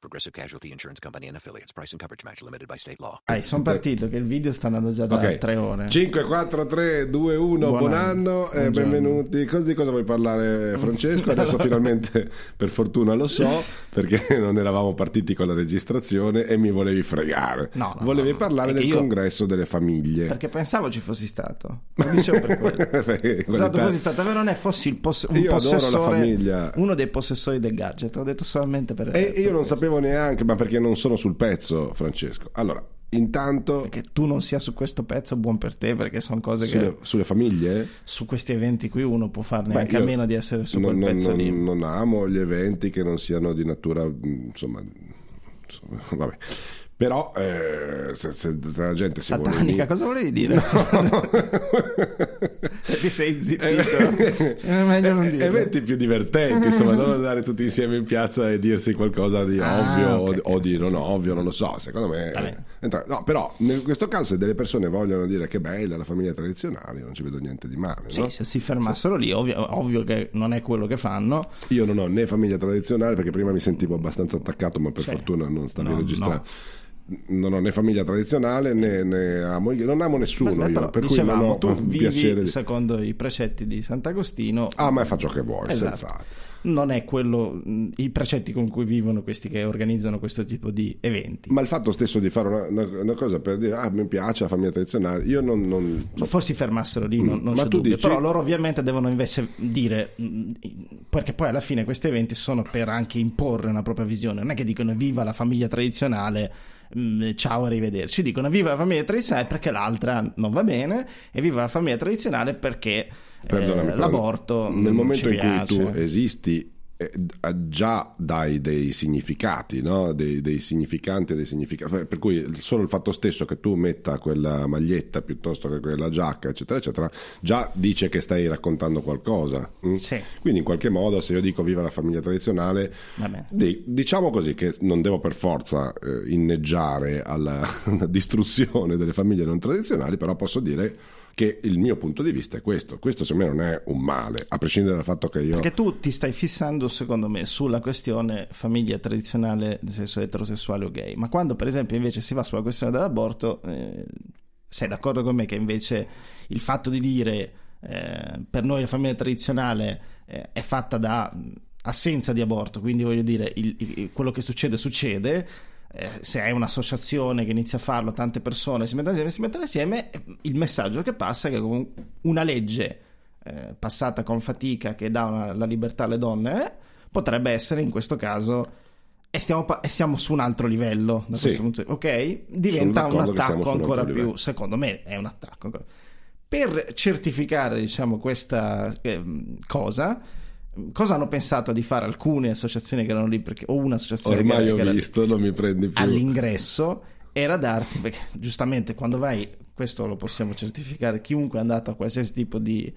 Progressive Casualty Insurance Company and affiliates. Price and coverage match limited by state law. Dai, sono partito che il video sta andando già da Ok. tre ore. 5, 4, 3, 2, 1, buon, Buon anno, anno. e Buongiorno. benvenuti. Cosa, di cosa vuoi parlare Francesco? Adesso finalmente per fortuna lo so perché non eravamo partiti con la registrazione e mi volevi fregare. No, no, volevi no, no. parlare del io- congresso delle famiglie. Perché pensavo ci fossi stato. Lo dicevo per quello. Perché in Pensavo fossi stato, però non è fossi il poss- un Io adoro la possessore, famiglia. uno dei possessori del gadget. Ho detto solamente per. E per io non questo. sapevo neanche, ma perché non sono sul pezzo, Francesco. Allora, intanto Che tu non sia su questo pezzo, buon per te, perché sono cose che sulle, sulle famiglie su questi eventi qui uno può farne Beh, anche a meno di essere su non, quel non- pezzo non- lì. non amo gli eventi che non siano di natura, insomma, insomma, vabbè. Però eh, se, se la gente si vuole Satanica, unire- cosa volevi dire? Ti sei zittito. È meglio non dire. eventi più divertenti, insomma, non andare tutti insieme in piazza e dirsi qualcosa di Ah, ovvio o- ok, o, ok, di sì, non sì. ovvio, non lo so. Secondo me, eh, entra- no, però in questo caso, se delle persone vogliono dire che bella la famiglia tradizionale, non ci vedo niente di male. Sì, no? se si fermassero lì, ovvio, ovvio che non è quello che fanno. Io non ho né famiglia tradizionale perché prima mi sentivo abbastanza attaccato, ma per Sì. fortuna non stavi No, registrando. Non ho né famiglia tradizionale né, né amo, non amo nessuno Beh, io, per cui dicevamo, non ho tu vivi piacere di... secondo i precetti di Sant'Agostino. Ah, ma faccio che vuoi, Esatto. senz'altro. Non è quello i precetti con cui vivono questi che organizzano questo tipo di eventi. Ma il fatto stesso di fare una, una- una cosa per dire, ah, mi piace la famiglia tradizionale, io non... non- Se forse fermassero lì, non, non Ma c'è tu dubbio. dici- Però loro ovviamente devono invece dire, perché poi alla fine questi eventi sono per anche imporre una propria visione. Non è che dicono viva la famiglia tradizionale, mh, ciao, arrivederci. Dicono viva la famiglia tradizionale perché l'altra non va bene e viva la famiglia tradizionale perché eh, l'aborto nel momento in cui piace. tu esisti eh, già dai dei significati no? dei, dei significanti e dei significati per cui solo il fatto stesso che tu metta quella maglietta piuttosto che quella giacca eccetera eccetera già dice che stai raccontando qualcosa mm? Sì. quindi in qualche modo se io dico viva la famiglia tradizionale di- diciamo così che non devo per forza eh, inneggiare alla distruzione delle famiglie non tradizionali però posso dire che il mio punto di vista è questo questo secondo me non è un male a prescindere dal fatto che io Perché tu ti stai fissando, secondo me, sulla questione famiglia tradizionale, nel senso eterosessuale o gay. Ma quando, per esempio, invece si va sulla questione dell'aborto, eh, sei d'accordo con me che invece il fatto di dire eh, per noi la famiglia tradizionale eh, è fatta da mh, assenza di aborto, quindi voglio dire, il- il- quello che succede, succede. Eh, se hai un'associazione che inizia a farlo, tante persone si mettono insieme, si mettono insieme, il messaggio che passa è che con una legge eh, passata con fatica che dà una- la libertà alle donne potrebbe essere in questo caso e stiamo, pa- e siamo su un altro livello da Sì. questo punto di ok diventa un siamo attacco un ancora più livello. secondo me è un attacco per certificare diciamo questa eh, cosa cosa hanno pensato di fare alcune associazioni che erano lì perché, o un'associazione che ormai era- ho che era lì visto non mi prendi più all'ingresso era darti perché giustamente quando vai questo lo possiamo certificare chiunque è andato a qualsiasi tipo di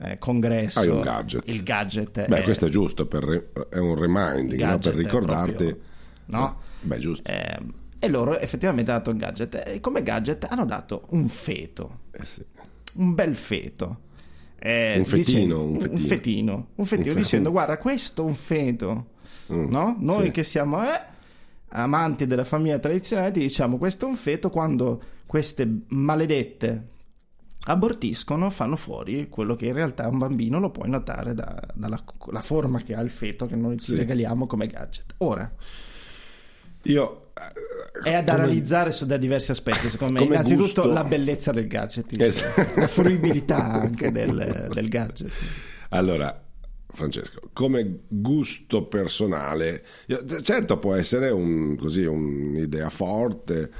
eh, congresso Hai un gadget. il gadget beh è, questo è giusto per è un reminding no? per ricordarti proprio- no? beh giusto Eh, e loro effettivamente hanno dato il gadget e come gadget hanno dato un feto Eh sì. un bel feto Eh, Un fetino, dicendo- un un fetino. fetino un fetino Un dicendo guarda questo è un feto Mm, no? Noi sì. che siamo eh, amanti della famiglia tradizionale ti diciamo questo è un feto quando queste maledette abortiscono fanno fuori quello che in realtà è un bambino lo puoi notare da- dalla la forma che ha il feto che noi ti Sì. regaliamo come gadget ora io è da come- analizzare su da diversi aspetti secondo me. come innanzitutto gusto- la bellezza del gadget Esatto. la fruibilità anche del, del gadget. Allora, Francesco, come gusto personale, certo può essere un- così, un'idea forte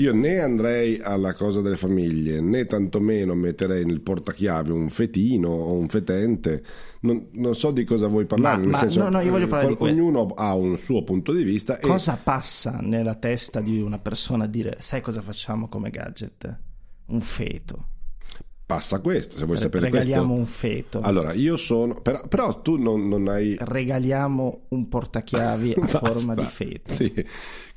Io né andrei alla cosa delle famiglie, né tantomeno metterei nel portachiavi un fetino o un fetente. Non, non so di cosa vuoi parlare. Ma- nel ma- senso, no, no, io voglio parlare di que- Ognuno ha un suo punto di vista. e- Cosa passa nella testa di una persona a dire sai cosa facciamo come gadget? Un feto. Passa questo, se vuoi Re- sapere regaliamo questo. un feto. Allora, io sono... Però, però tu non, non hai... Regaliamo un portachiavi a forma di feto. Sì.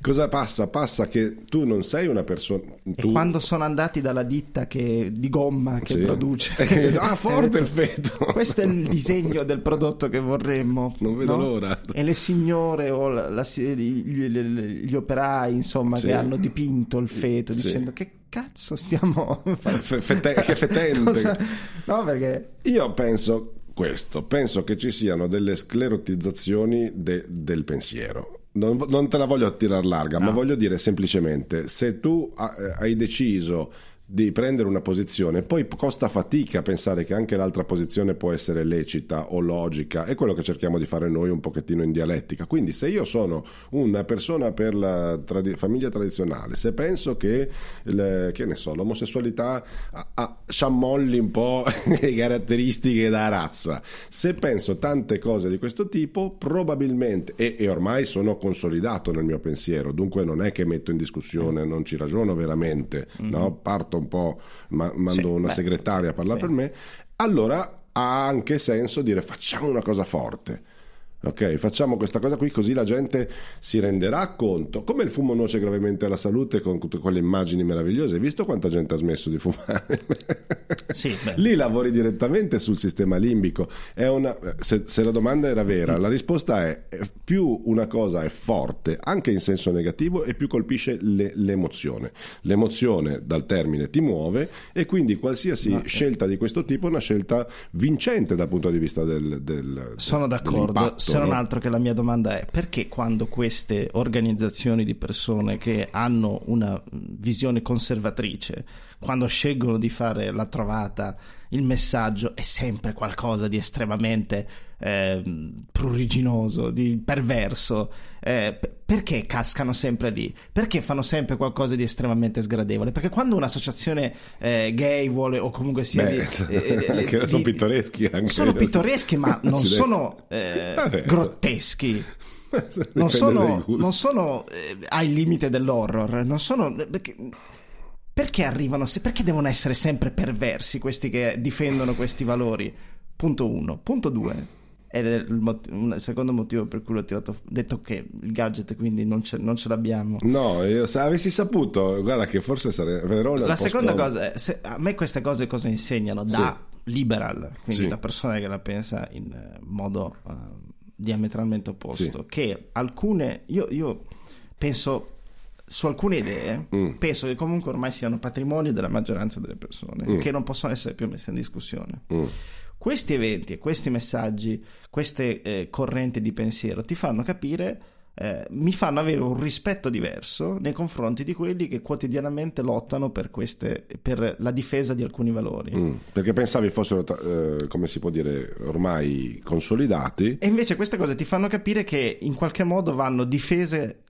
Cosa passa? Passa che tu non sei una persona... E tu- quando sono andati dalla ditta che- di gomma che Sì. produce, Ah, forte il feto. Questo è il disegno del prodotto che vorremmo. Non vedo no? l'ora. E le signore o la- la- gli, gli- gli operai, insomma, Sì. che hanno dipinto il feto Sì. dicendo che cazzo stiamo fete- che fetente. Cosa- No, perché Io penso questo, penso che ci siano delle sclerotizzazioni de- del pensiero. Non, non te la voglio tirare larga, ma No. voglio dire semplicemente, se tu eh, hai deciso di prendere una posizione, poi costa fatica pensare che anche l'altra posizione può essere lecita o logica, è quello che cerchiamo di fare noi un pochettino in dialettica. Quindi se io sono una persona per la tradi- famiglia tradizionale, se penso che, il- che ne so, l'omosessualità ha- ha- sciammolli un po' le caratteristiche da razza, se penso tante cose di questo tipo, probabilmente, e, e ormai sono consolidato nel mio pensiero, dunque non è che metto in discussione, non ci ragiono veramente, no? parto un po', ma- mando Sì, una beh, segretaria a parlare sì. per me, allora ha anche senso dire facciamo una cosa forte. Ok, facciamo questa cosa qui così la gente si renderà conto. Come il fumo nuoce gravemente alla salute con tutte quelle immagini meravigliose. Hai visto quanta gente ha smesso di fumare? Sì. Lì lavori direttamente sul sistema limbico. È una- se, se la domanda era vera, la risposta è più una cosa è forte, anche in senso negativo, e più colpisce le- l'emozione. L'emozione dal termine ti muove e quindi qualsiasi scelta di questo tipo è una scelta vincente dal punto di vista del, del sono d'accordo. Se non no? altro che la mia domanda è perché quando queste organizzazioni di persone che hanno una visione conservatrice, quando scelgono di fare la trovata, il messaggio è sempre qualcosa di estremamente ehm, pruriginoso, di perverso. eh, perché cascano sempre lì? Perché fanno sempre qualcosa di estremamente sgradevole? Perché quando un'associazione eh, gay vuole, o comunque sia Beh, di, eh, eh, di- sono pittoreschi anche. sono pittoreschi, ma non Accidenti. sono eh, Vabbè, grotteschi. Non sono, non sono eh, ai limite dell'horror. Non sono. Perché, perché arrivano? se- Perché devono essere sempre perversi questi che difendono questi valori? Punto uno. Punto due. È il, mot- un- il secondo motivo per cui l'ho tirato. Detto che il gadget quindi non ce, non ce l'abbiamo. No, io, se avessi saputo, guarda che forse sarebbe Verona La seconda cosa è, se- a me queste cose cosa insegnano? Da liberal, quindi Sì. da persona che la pensa in eh, modo eh, diametralmente opposto, Sì. che alcune, io, io penso su alcune idee, Mm. penso che comunque ormai siano patrimonio della maggioranza delle persone, Mm. che non possono essere più messe in discussione. Mm. Questi eventi e questi messaggi, queste eh, correnti di pensiero ti fanno capire, eh, mi fanno avere un rispetto diverso nei confronti di quelli che quotidianamente lottano per, queste, per la difesa di alcuni valori. Mm, perché pensavi fossero, eh, come si può dire, ormai consolidati. E invece queste cose ti fanno capire che in qualche modo vanno difese,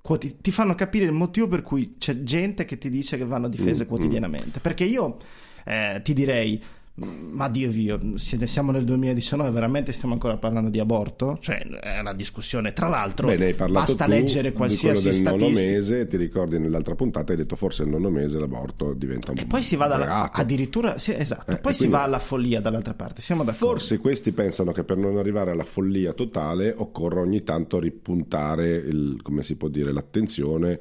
ti fanno capire il motivo per cui c'è gente che ti dice che vanno difese Mm, quotidianamente. Perché io eh, ti direi, ma mio, siete- siamo nel 2019, veramente stiamo ancora parlando di aborto? Cioè è una discussione, tra l'altro Beh, hai basta leggere di qualsiasi del nono mese, ti ricordi nell'altra puntata hai detto forse il nono mese l'aborto diventa un E poi si va dalla, addirittura, sì, esatto, Eh, poi si va alla follia dall'altra parte, siamo d'accordo. Forse questi pensano che per non arrivare alla follia totale occorra ogni tanto ripuntare il, come si può dire, l'attenzione.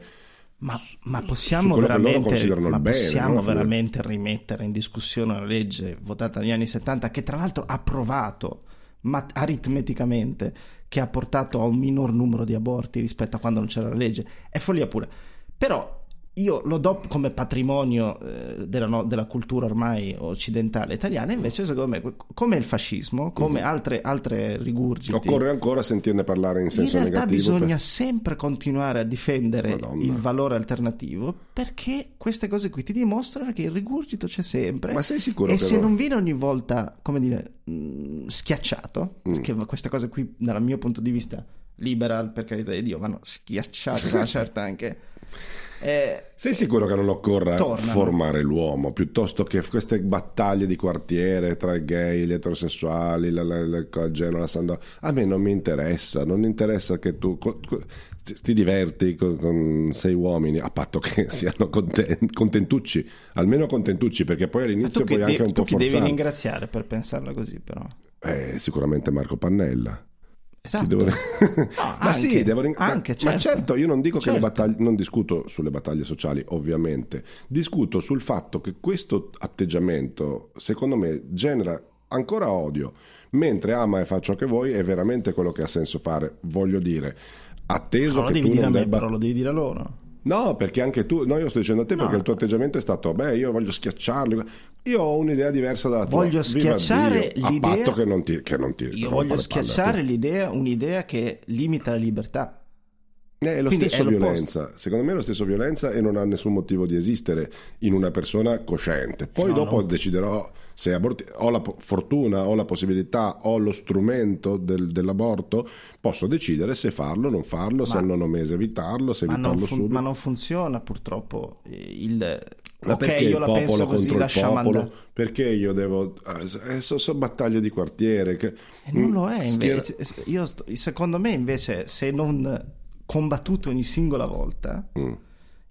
Ma, ma possiamo veramente, ma bene, possiamo no? veramente rimettere in discussione una legge votata negli anni 70 che tra l'altro ha provato mat- aritmeticamente che ha portato a un minor numero di aborti rispetto a quando non c'era la legge? È follia pura. Però io lo do come patrimonio eh, della, no- della cultura ormai occidentale italiana, invece secondo me come il fascismo, come altre, altre rigurgiti... Occorre ancora sentirne parlare in In senso realtà negativo. bisogna per- sempre continuare a difendere Madonna. il valore alternativo perché queste cose qui ti dimostrano che il rigurgito c'è sempre. Ma sei sicuro E se non viene ogni volta, come dire, mh, schiacciato, Mm. perché queste cose qui dal mio punto di vista liberal, per carità di Dio, vanno schiacciate una certa anche Eh, Sei sicuro che non occorra tornano. formare l'uomo piuttosto che queste battaglie di quartiere tra i gay, gli eterosessuali, la, la, la, la Genoa, la Sandra? A me non mi interessa, non interessa che tu co- co- ti diverti con, con, sei uomini, a patto che siano conten- contentucci, almeno contentucci, perché poi all'inizio puoi de- anche un tu po' chi devi forzare. ringraziare per pensarla così, però. Eh, sicuramente Marco Pannella. Esatto. Devo... No, ma anche, sì, devo ring- anche, ma, ma certo. certo, io non dico che le Certo. battaglie, non discuto sulle battaglie sociali, ovviamente, discuto sul fatto che questo atteggiamento, secondo me, genera ancora odio, mentre ama e fa ciò che vuoi è veramente quello che ha senso fare, voglio dire. Atteso che tu non me, debba... però lo devi dire a loro. No, perché anche tu, no, io sto dicendo a te No. perché il tuo atteggiamento è stato, beh, io voglio schiacciarli. Io ho un'idea diversa dalla tua. Voglio schiacciare Dio, l'idea- A patto che non ti, che non ti Io voglio schiacciare l'idea, un'idea che limita la libertà. Eh, È lo Quindi stesso è violenza, secondo me è lo stesso violenza e non ha nessun motivo di esistere in una persona cosciente. Poi no, dopo no. deciderò se aborti- ho la po- fortuna, ho la possibilità, ho lo strumento del- dell'aborto, posso decidere se farlo, non farlo, se Ma- al nono mese evitarlo, se Ma evitarlo fun- subito. ma non funziona purtroppo eh, il... Ma ok, perché io il la popolo penso così, contro il popolo? andare. Perché io devo... Eh, sono battaglie di quartiere. Che... E non lo è Schiera- invece. Io sto- secondo me invece se non combattuto ogni singola volta, Mm.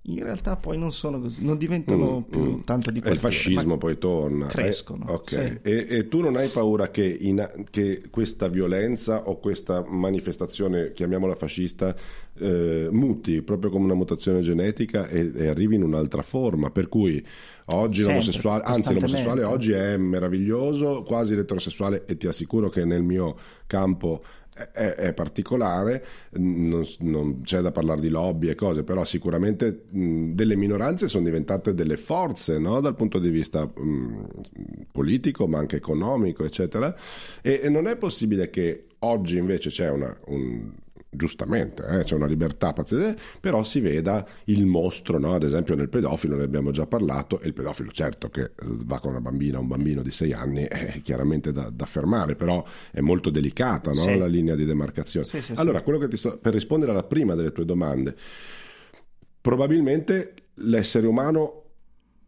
in realtà poi non sono così, non diventano Mm, più mm. tanto di E il fascismo poi torna. crescono, Eh, ok. sì. E, e tu non hai paura che, in- che questa violenza o questa manifestazione, chiamiamola fascista, eh, muti proprio come una mutazione genetica e, e arrivi in un'altra forma? Per cui oggi Sempre, l'omosessuale, anzi l'omosessuale oggi è meraviglioso, quasi l'eterosessuale e ti assicuro che nel mio campo è, è- particolare, non, non c'è da parlare di lobby e cose, però sicuramente mh, delle minoranze sono diventate delle forze no? dal punto di vista mh, politico, ma anche economico, eccetera. E, e non è possibile che oggi invece c'è una... un- Giustamente, eh, c'è una libertà pazzesca, però si veda il mostro, no? ad esempio nel pedofilo, ne abbiamo già parlato, e il pedofilo certo che eh, va con una bambina, un bambino di sei anni, è chiaramente da, da fermare, però è molto delicata no? Sì. la linea di demarcazione. Sì, sì. allora, quello che ti sto, per rispondere alla prima delle tue domande, probabilmente l'essere umano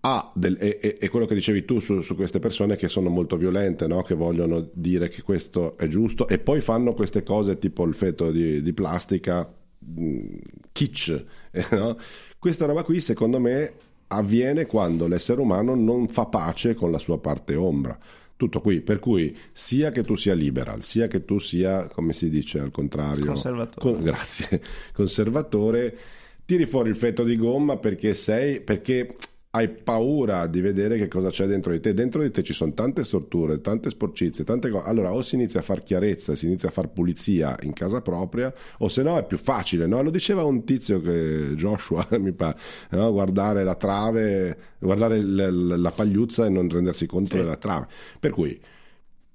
ha, del, e, e- quello che dicevi tu su, su queste persone che sono molto violente, no? che vogliono dire che questo è giusto e poi fanno queste cose tipo il feto di, di plastica, mh, kitsch. eh, no? Questa roba qui secondo me avviene quando l'essere umano non fa pace con la sua parte ombra. Tutto qui, per cui sia che tu sia liberal, sia che tu sia, come si dice al contrario, Conservatore. con- grazie, conservatore, tiri fuori il feto di gomma perché sei, perché hai paura di vedere che cosa c'è dentro di te. Dentro di te ci sono tante storture, tante sporcizie, tante cose. Allora, o si inizia a far chiarezza, si inizia a far pulizia in casa propria, o se no è più facile. No? Lo diceva un tizio che Joshua mi pare, no? guardare la trave, guardare l- l- la pagliuzza e non rendersi conto Sì. della trave. Per cui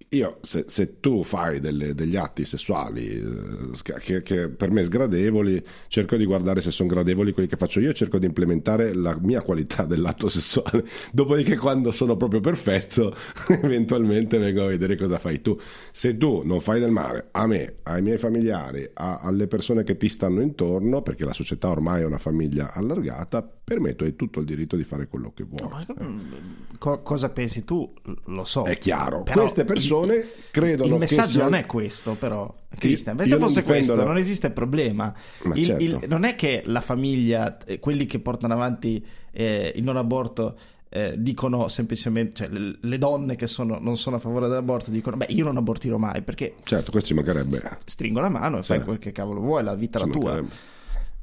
io, se, se tu fai delle- degli atti sessuali eh, che, che per me sgradevoli, cerco di guardare se sono gradevoli quelli che faccio io, cerco di implementare la mia qualità dell'atto sessuale. Dopodiché, quando sono proprio perfetto, eventualmente vengo a vedere cosa fai tu. Se tu non fai del male a me, ai miei familiari, a- alle persone che ti stanno intorno, perché la società ormai è una famiglia allargata, per me tu hai tutto il diritto di fare quello che vuoi. Ma co- cosa pensi tu? Lo so. È chiaro, queste persone il- credono Il che messaggio sia- non è questo, però, Cristian. Se fosse difendo questo, la- non esiste problema. Ma Il- certo. il- non è che la famiglia, eh, quelli che portano avanti eh, il non aborto. eh, dicono semplicemente, cioè le, le donne che sono, non sono a favore dell'aborto dicono: Beh, io non abortirò mai perché Certo, questo ci mancherebbe. stringo la mano e fai Sì. quel che cavolo vuoi, la vita è la tua.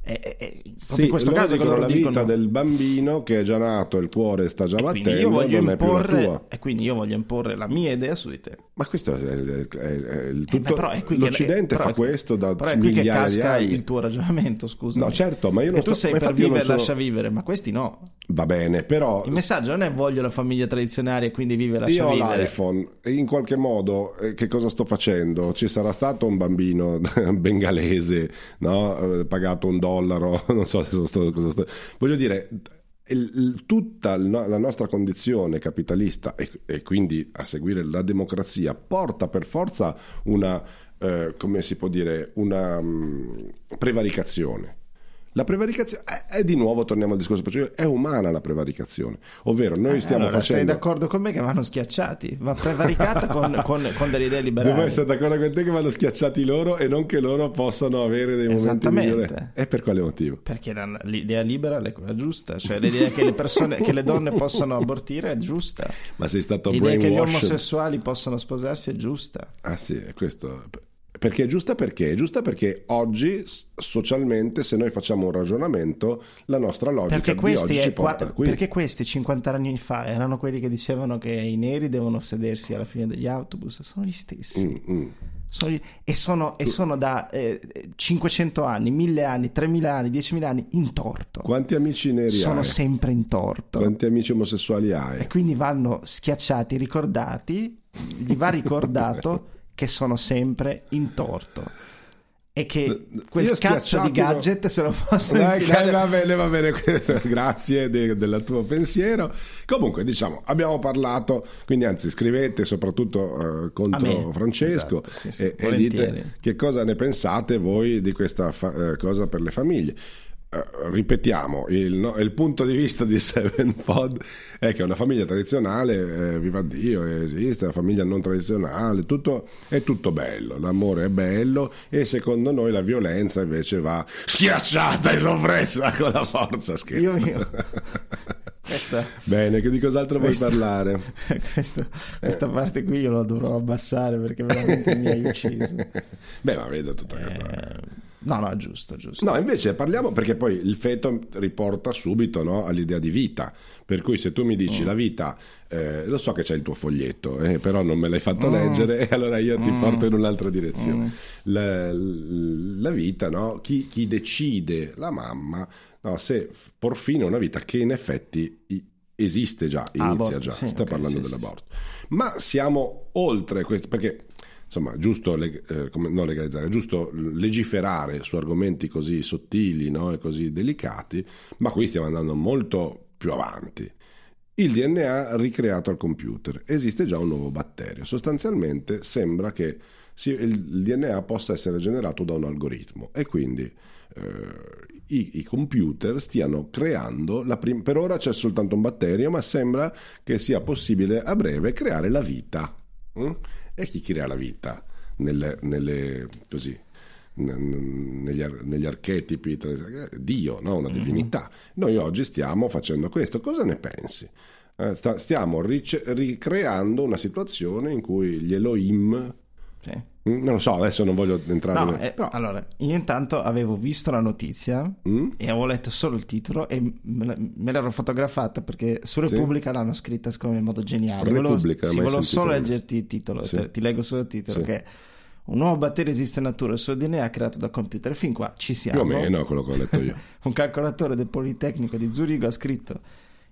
E, e- e proprio Sì, in questo caso dicono la vita dicono, del bambino che è già nato, il cuore sta già e quindi battendo, io voglio non è imporre tua. e quindi io voglio imporre la mia idea su di te. Ma questo è, è- è- il Eh, tutto. beh, qui che- L'Occidente però fa questo da però è qui che casca il tuo ragionamento, scusa. No, certo, ma io non e tu sto- sei ma per io vivere, sono- lascia vivere, ma questi no. Va bene, però Il messaggio non è voglio la famiglia tradizionale e quindi vive lascia io ho vivere. l'iPhone e in qualche modo eh, che cosa sto facendo? Ci sarà stato un bambino bengalese, no? Eh, pagato un dollaro, non so se sono stato, cosa sto- Voglio dire, tutta la nostra condizione capitalista e, quindi a seguire la democrazia porta per forza una, eh, come si può dire, una mm, prevaricazione. La prevaricazione è, è di nuovo, torniamo al discorso precedente, è umana la prevaricazione, ovvero noi stiamo Eh, allora, facendo... sei d'accordo con me che vanno schiacciati? Va prevaricata con, con- con delle idee liberali. Devo essere d'accordo con te che vanno schiacciati loro e non che loro possano avere dei momenti migliori. E per quale motivo? Perché la- l'idea libera è quella giusta, cioè l'idea che le, persone, che le donne possano abortire è giusta. Ma sei stato L'idea che gli omosessuali possono sposarsi è giusta. Ah sì, è questo. Perché è giusta perché? È giusta perché oggi socialmente se noi facciamo un ragionamento la nostra logica Perché di oggi è ci qua- porta qui. perché questi 50 anni fa erano quelli che dicevano che i neri devono sedersi alla fine degli autobus, sono gli stessi. Mm, mm. Sono gli- e, sono, e sono da eh, 500 anni, 1000 anni, 3000 anni, 10.000 anni in torto. Quanti amici neri sono hai? sempre in torto. Quanti amici omosessuali hai? E quindi vanno schiacciati, ricordati, gli va ricordato che sono sempre in torto. E che quel Io cazzo di gadget se lo possono Dai, infilare va bene, va bene, grazie de- del tuo pensiero. Comunque, diciamo, abbiamo parlato, quindi anzi scrivete soprattutto eh, contro. Francesco Esatto, sì, sì, e, e dite che cosa ne pensate voi di questa fa- eh, cosa per le famiglie. Eh, ripetiamo, il, no- il punto di vista di Seven Pod è che una famiglia tradizionale, eh, viva Dio, esiste, la famiglia non tradizionale, tutto, è tutto bello, l'amore è bello e secondo noi la violenza invece va schiacciata e soppressa con la forza, scherzo. Io- io- Questa, Bene, che di cos'altro vuoi Questo- parlare? questa, questa parte qui io la dovrò abbassare perché veramente mi hai ucciso. Beh, ma vedo tutta questa... Eh, no, no, giusto, giusto. No, invece parliamo perché poi il feto riporta subito no, all'idea di vita. Per cui se tu mi dici Mm. la vita, eh, lo so che c'è il tuo foglietto, eh, però non me l'hai fatto Mm. leggere e allora io ti porto in un'altra direzione. La, la vita, no? chi, chi decide, la mamma, no, se porfino una vita che in effetti esiste già, inizia aborto, già, sì, sta ok, parlando sì, sì, dell'aborto. Ma siamo oltre questo, perché insomma, giusto leg- eh, come, non legalizzare, giusto legiferare su argomenti così sottili no, e così delicati, ma qui stiamo andando molto più avanti. Il DNA ricreato al computer. Esiste già un nuovo batterio. Sostanzialmente sembra che si- il, DNA possa essere generato da un algoritmo e quindi eh, i, i computer stiano creando, prim- per ora c'è soltanto un batterio, ma sembra che sia possibile a breve creare la vita. Mm? E chi crea la vita? Nelle, nelle- così, negli, ar- negli archetipi, tra- Dio, no? una divinità. Noi oggi stiamo facendo questo. Cosa ne pensi? Eh, sta- stiamo rice- ricreando una situazione in cui gli Elohim, Sì. Mm, non lo so, adesso non voglio entrare No, nel- eh, però- allora, io intanto avevo visto la notizia Mm? e avevo letto solo il titolo e me, l'ero fotografata perché su Sì. Repubblica l'hanno scritta secondo me in modo geniale. Volevo- Repubblica, sì, mai volevo solo leggerti il titolo, Sì. te- ti leggo solo il titolo Sì. che è un nuovo batterio esiste in natura, il suo DNA creato da computer. Fin qua ci più siamo. o meno quello che ho letto io. Un calcolatore del Politecnico di Zurigo ha scritto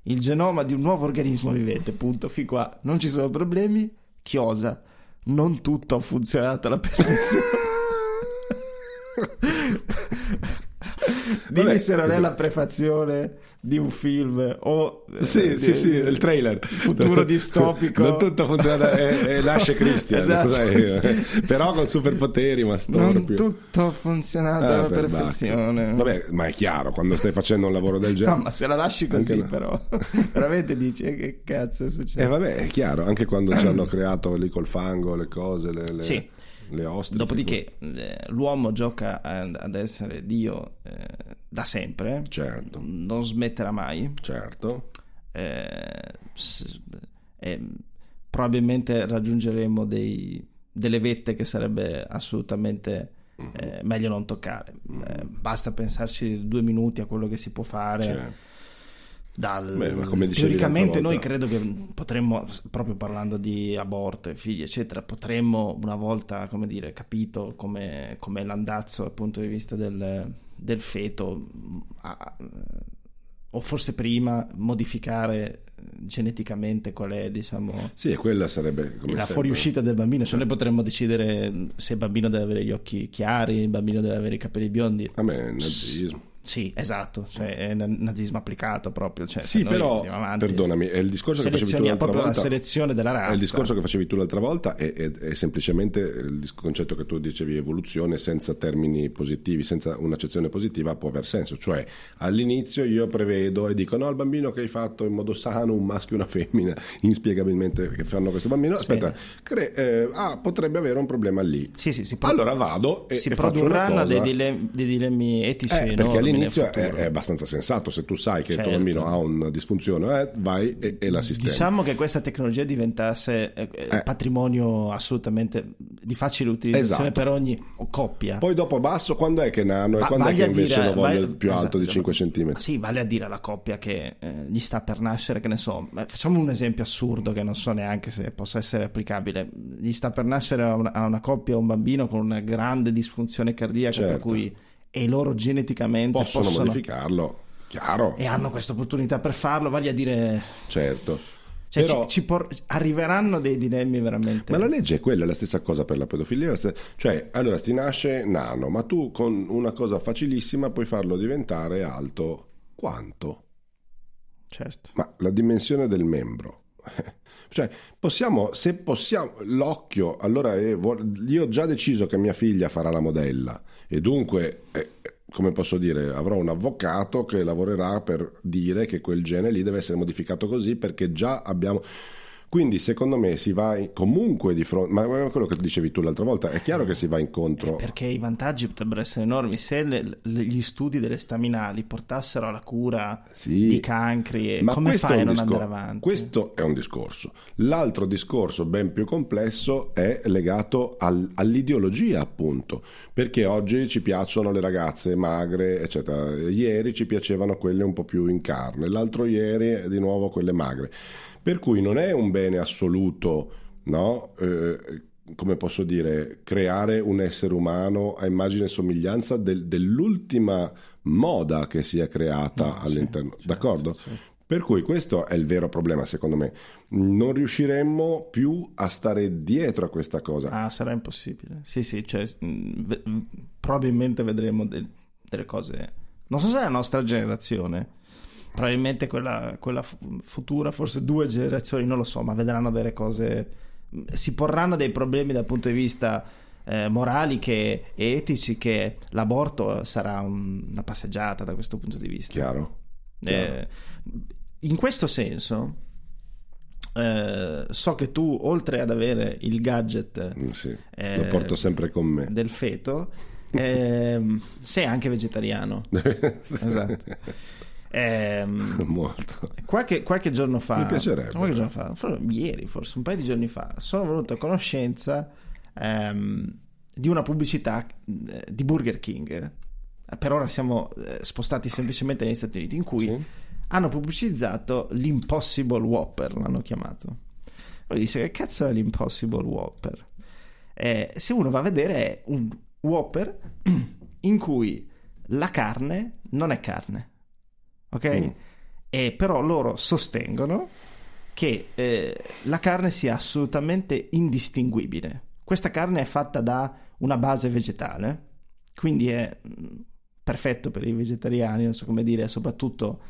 il genoma di un nuovo organismo vivente. Punto. Fin qua non ci sono problemi. Chiosa. Non tutto ha funzionato alla perfezione. Dimmi Vabbè, se non è questo- la prefazione di un film o Sì, eh, sì, di- sì, il trailer. Futuro distopico. Non tutto funziona, e, nasce Christian, Esatto. però con superpoteri, ma Non storpio. tutto ha funzionato Ah, alla per perfezione. bacche. Vabbè, ma è chiaro, quando stai facendo un lavoro del genere... No, ma se la lasci così, Anche però, veramente dici "Eh, che cazzo è successo? Eh vabbè, è chiaro, anche quando ci hanno creato lì col fango le cose, le, le, Sì. Le ostriche. Dopodiché eh, l'uomo gioca ad ad essere Dio eh, da sempre, Certo, non smetterà mai. certo. eh, eh, probabilmente raggiungeremo dei- delle vette che sarebbe assolutamente eh, meglio non toccare. Eh, basta pensarci due minuti a quello che si può fare. Cioè, Dal- Beh, come teoricamente noi credo che potremmo, proprio parlando di aborto e figli eccetera, potremmo una volta, come dire, capito come com'è l'andazzo dal punto di vista del, del feto, a- o forse prima modificare geneticamente qual è, diciamo, Sì, quella sarebbe come la sempre. fuoriuscita del bambino. Cioè noi potremmo decidere se il bambino deve avere gli occhi chiari, il bambino deve avere i capelli biondi. A me è nazismo. Sì, esatto, cioè è na- nazismo applicato proprio. Cioè, Sì, però, avanti, perdonami, è il discorso che facevi tu l'altra volta. la selezione della razza. È il discorso che facevi tu l'altra volta è, è- è semplicemente il concetto che tu dicevi evoluzione senza termini positivi, senza un'accezione positiva può aver senso. Cioè all'inizio io prevedo e dico no al bambino che hai fatto in modo sano un maschio e una femmina inspiegabilmente che fanno questo bambino, aspetta, cre- eh, ah, potrebbe avere un problema lì. Sì, sì, si pro- allora vado e, si e produrranno dei, dilem- dei dilemmi etici Eh, perché all'inizio è, è abbastanza sensato, se tu sai che il tuo Certo. bambino ha una disfunzione, eh, vai e, e la sistemi. Diciamo che questa tecnologia diventasse eh, eh, Eh. patrimonio assolutamente di facile utilizzazione Esatto. per ogni coppia. Poi dopo basso, quando è che nano e Ma quando è che invece dire- lo voglio vai- più alto di esatto, 5 esatto. cm? Sì, vale a dire alla coppia che eh, gli sta per nascere, che ne so, facciamo un esempio assurdo che non so neanche se possa essere applicabile. Gli sta per nascere a una, a una coppia, un bambino con una grande disfunzione cardiaca, per Certo. cui e loro geneticamente Possono, possono, modificarlo, chiaro, e hanno questa opportunità per farlo, vale a dire certo. cioè, Però- ci, ci por- arriveranno dei dilemmi veramente Ma la legge è quella, è la stessa cosa per la pedofilia. la stessa- Cioè, allora ti nasce nano, ma tu con una cosa facilissima puoi farlo diventare alto quanto? certo. Ma la dimensione del membro. Cioè, possiamo, se possiamo, l'occhio, allora vuol- io ho già deciso che mia figlia farà la modella. E dunque, eh, come posso dire, avrò un avvocato che lavorerà per dire che quel gene lì deve essere modificato così perché già abbiamo... Quindi secondo me si va comunque di fronte, ma è quello che dicevi tu l'altra volta, è chiaro che si va incontro... Perché i vantaggi potrebbero essere enormi se le- le- gli studi delle staminali portassero alla cura Sì. di cancri, e Ma come fai a non discor- andare avanti? Questo è un discorso. L'altro discorso, ben più complesso, è legato al- all'ideologia, appunto. Perché oggi ci piacciono le ragazze magre, eccetera. Ieri ci piacevano quelle un po' più in carne, l'altro ieri di nuovo quelle magre. Per cui non è un bene assoluto, no? Eh, come posso dire, creare un essere umano a immagine e somiglianza del- dell'ultima moda che sia creata No, sì, all'interno. certo, D'accordo? sì. Per cui questo è il vero problema, secondo me. Non riusciremmo più a stare dietro a questa cosa. Ah, sarà impossibile. Sì, sì, cioè, mh, ve- mh, probabilmente vedremo del- delle cose. Non so se è la nostra generazione, probabilmente quella, quella fu- futura, forse due generazioni, non lo so, ma vedranno delle cose. Si porranno dei problemi dal punto di vista eh, morali che, e etici che l'aborto sarà un- una passeggiata da questo punto di vista. Chiaro? Eh, in questo senso, eh, so che tu, oltre ad avere il gadget Mm, sì. eh, Lo porto sempre con me. del feto, ehm, sei anche vegetariano. Esatto. Ehm, Molto. qualche, qualche giorno fa, Mi piacerebbe. qualche giorno fa, for- ieri forse, un paio di giorni fa, sono venuto a conoscenza ehm, di una pubblicità eh, di Burger King. Per ora siamo eh, spostati semplicemente negli Stati Uniti, in cui Sì. hanno pubblicizzato l'Impossible Whopper, l'hanno chiamato. Poi dice che cazzo è l'Impossible Whopper? Eh, se uno va a vedere è un Whopper in cui la carne non è carne, ok? Mm. E però loro sostengono che eh, la carne sia assolutamente indistinguibile. Questa carne è fatta da una base vegetale, quindi è mm, perfetto per i vegetariani, non so come dire, soprattutto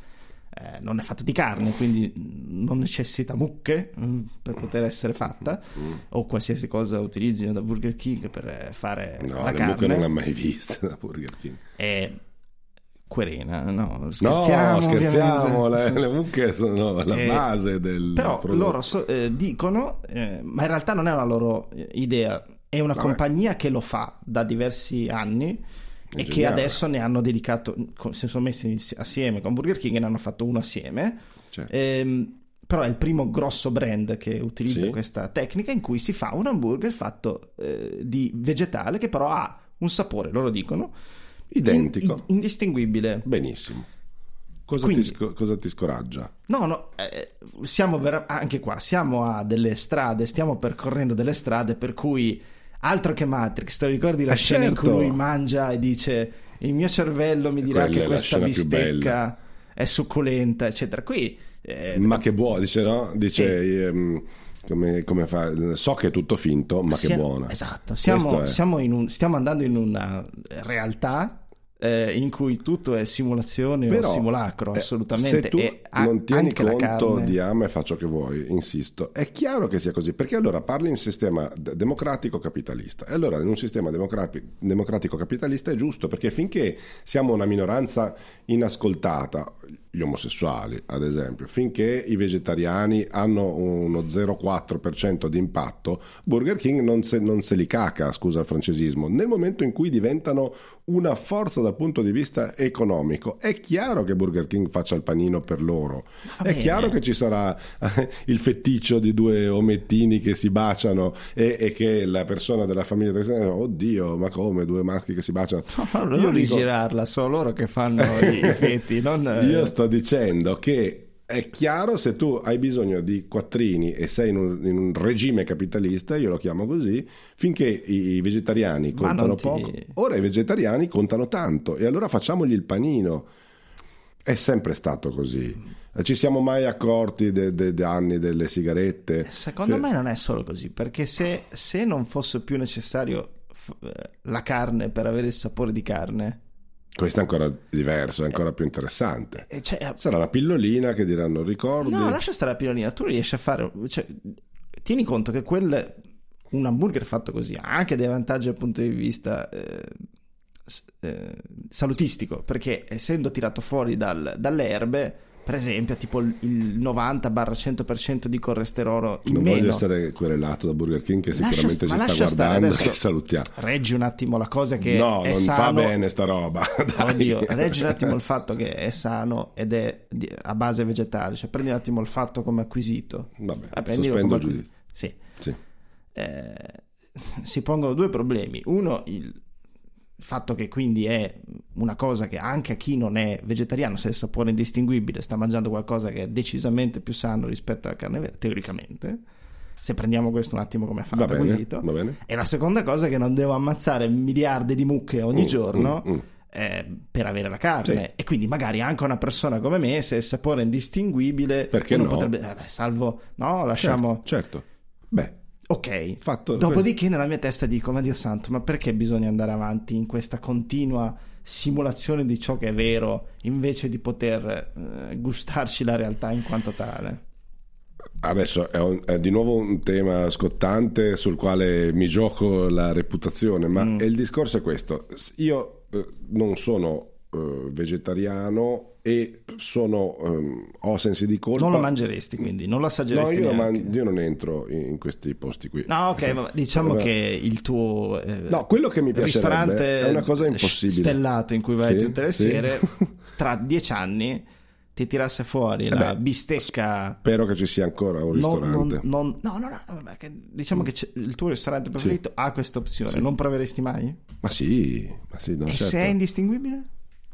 eh, non è fatta di carne, quindi mm, non necessita mucche mm, per poter essere fatta, Mm. o qualsiasi cosa utilizzino da No, Burger King per eh, fare la le carne. mucche non le ha mai viste da Burger King. È querena, no, No, scherziamo, scherziamo, ovviamente. le, le mucche sono la Eh, base del Però prodotto. loro so- eh, dicono, eh, ma in realtà non è una loro eh, idea, è una Vabbè. compagnia che lo fa da diversi anni È e che geniale. adesso ne hanno dedicato, si sono messi assieme con Burger King e ne hanno fatto uno assieme. Cioè, Ehm, però è il primo grosso brand che utilizza Sì. questa tecnica in cui si fa un hamburger fatto eh, di vegetale che però ha un sapore, loro dicono, Identico. in- in- indistinguibile. Benissimo. Cosa, Quindi- ti, sco- cosa ti scoraggia? No, no, eh, siamo vera- anche qua, siamo a delle strade, stiamo percorrendo delle strade per cui altro che Matrix, te ricordi la Eh, scena certo. in cui mangia e dice il mio cervello mi dirà Quella che questa bistecca è succulenta, eccetera. Qui eh, Ma che buono, dice no? Dice ehm, come, come fa? So che è tutto finto, ma che sia- buona. Esatto, siamo, siamo in un- stiamo andando in una realtà eh, in cui tutto è simulazione Però, o simulacro, eh, assolutamente. Se tu e non tieni conto carne- di ama e faccio che vuoi, insisto, è chiaro che sia così, perché allora parli in sistema democratico capitalista. E allora in un sistema democra- democratico capitalista è giusto, perché finché siamo una minoranza inascoltata, gli omosessuali ad esempio, finché i vegetariani hanno uno 0,4% di impatto, Burger King non se, non se li caca, scusa il francesismo. Nel momento in cui diventano una forza dal punto di vista economico, è chiaro che Burger King faccia il panino per loro. Va È bene. chiaro che ci sarà il feticcio di due omettini che si baciano e, e che la persona della famiglia tradizionale, oddio, ma come due maschi che si baciano? No, non Io dico- rigirarla, sono loro che fanno i, i fetti, non... Io sto dicendo che è chiaro se tu hai bisogno di quattrini e sei in un, in un regime capitalista, io lo chiamo così, finché i vegetariani Ma contano ti- poco, ora i vegetariani contano tanto e allora facciamogli il panino. È sempre stato così. Ci siamo mai accorti de- de- de anni delle sigarette? Secondo Cioè, me non è solo così, perché se, se non fosse più necessario f- eh, la carne per avere il sapore di carne, Questo è ancora diverso, è ancora più interessante. eh, cioè, Sarà la pillolina che diranno ricordi. No, lascia stare la pilolina, tu riesci a fare... Cioè, tieni conto che quel, un hamburger fatto così ha anche dei vantaggi dal punto di vista eh, eh, salutistico, perché essendo tirato fuori dal- dalle erbe, per esempio, tipo il il 90-100% di colesterolo in Non meno... voglio essere querelato da Burger King che Lascia sicuramente st- ci sta lascia guardando adesso. che salutiamo. Reggi un attimo la cosa che no, è non sano... fa bene sta roba. Dai. Oddio, reggi un attimo il fatto che è sano ed è a base vegetale, cioè prendi un attimo il fatto come acquisito. Vabbè, Eh, prendilo sospendo il giudizio. Sì. Sì. Eh, si pongono due problemi. Uno, il fatto che quindi è una cosa che anche a chi non è vegetariano, se il sapore è indistinguibile, sta mangiando qualcosa che è decisamente più sano rispetto alla carne vera, teoricamente. Se prendiamo questo un attimo come fatto Va bene, va bene. E la seconda cosa è che non devo ammazzare miliardi di mucche ogni Mm, giorno mm, mm. eh, per avere la carne. Sì. E quindi magari anche una persona come me, se il sapore è indistinguibile, Perché no? potrebbe... eh, beh, salvo... No, lasciamo... Certo, certo. Beh, Ok, Fatto- dopodiché nella mia testa dico, ma Dio santo, ma perché bisogna andare avanti in questa continua simulazione di ciò che è vero invece di poter eh, gustarci la realtà in quanto tale? adesso è, un- è di nuovo un tema scottante sul quale mi gioco la reputazione, ma Mm. il discorso è questo. Io eh, non sono eh, vegetariano e sono, ehm, ho sensi di colpa. Non lo mangeresti quindi, non lo No, assaggeresti io, non neanche. man- io non entro in, in questi posti qui. No, ok, ma diciamo Eh, che il tuo eh, No, quello che mi ristorante è una cosa impossibile. stellato in cui vai Sì, tutte le sì. sere, tra dieci anni ti tirasse fuori la Vabbè, bistecca Spero che ci sia ancora un Non- ristorante. non- non- no, no, no, vabbè, che diciamo che c'è- il tuo ristorante preferito ha questa opzione, non proveresti mai? Ma sì, ma sì, no, certo. se è indistinguibile?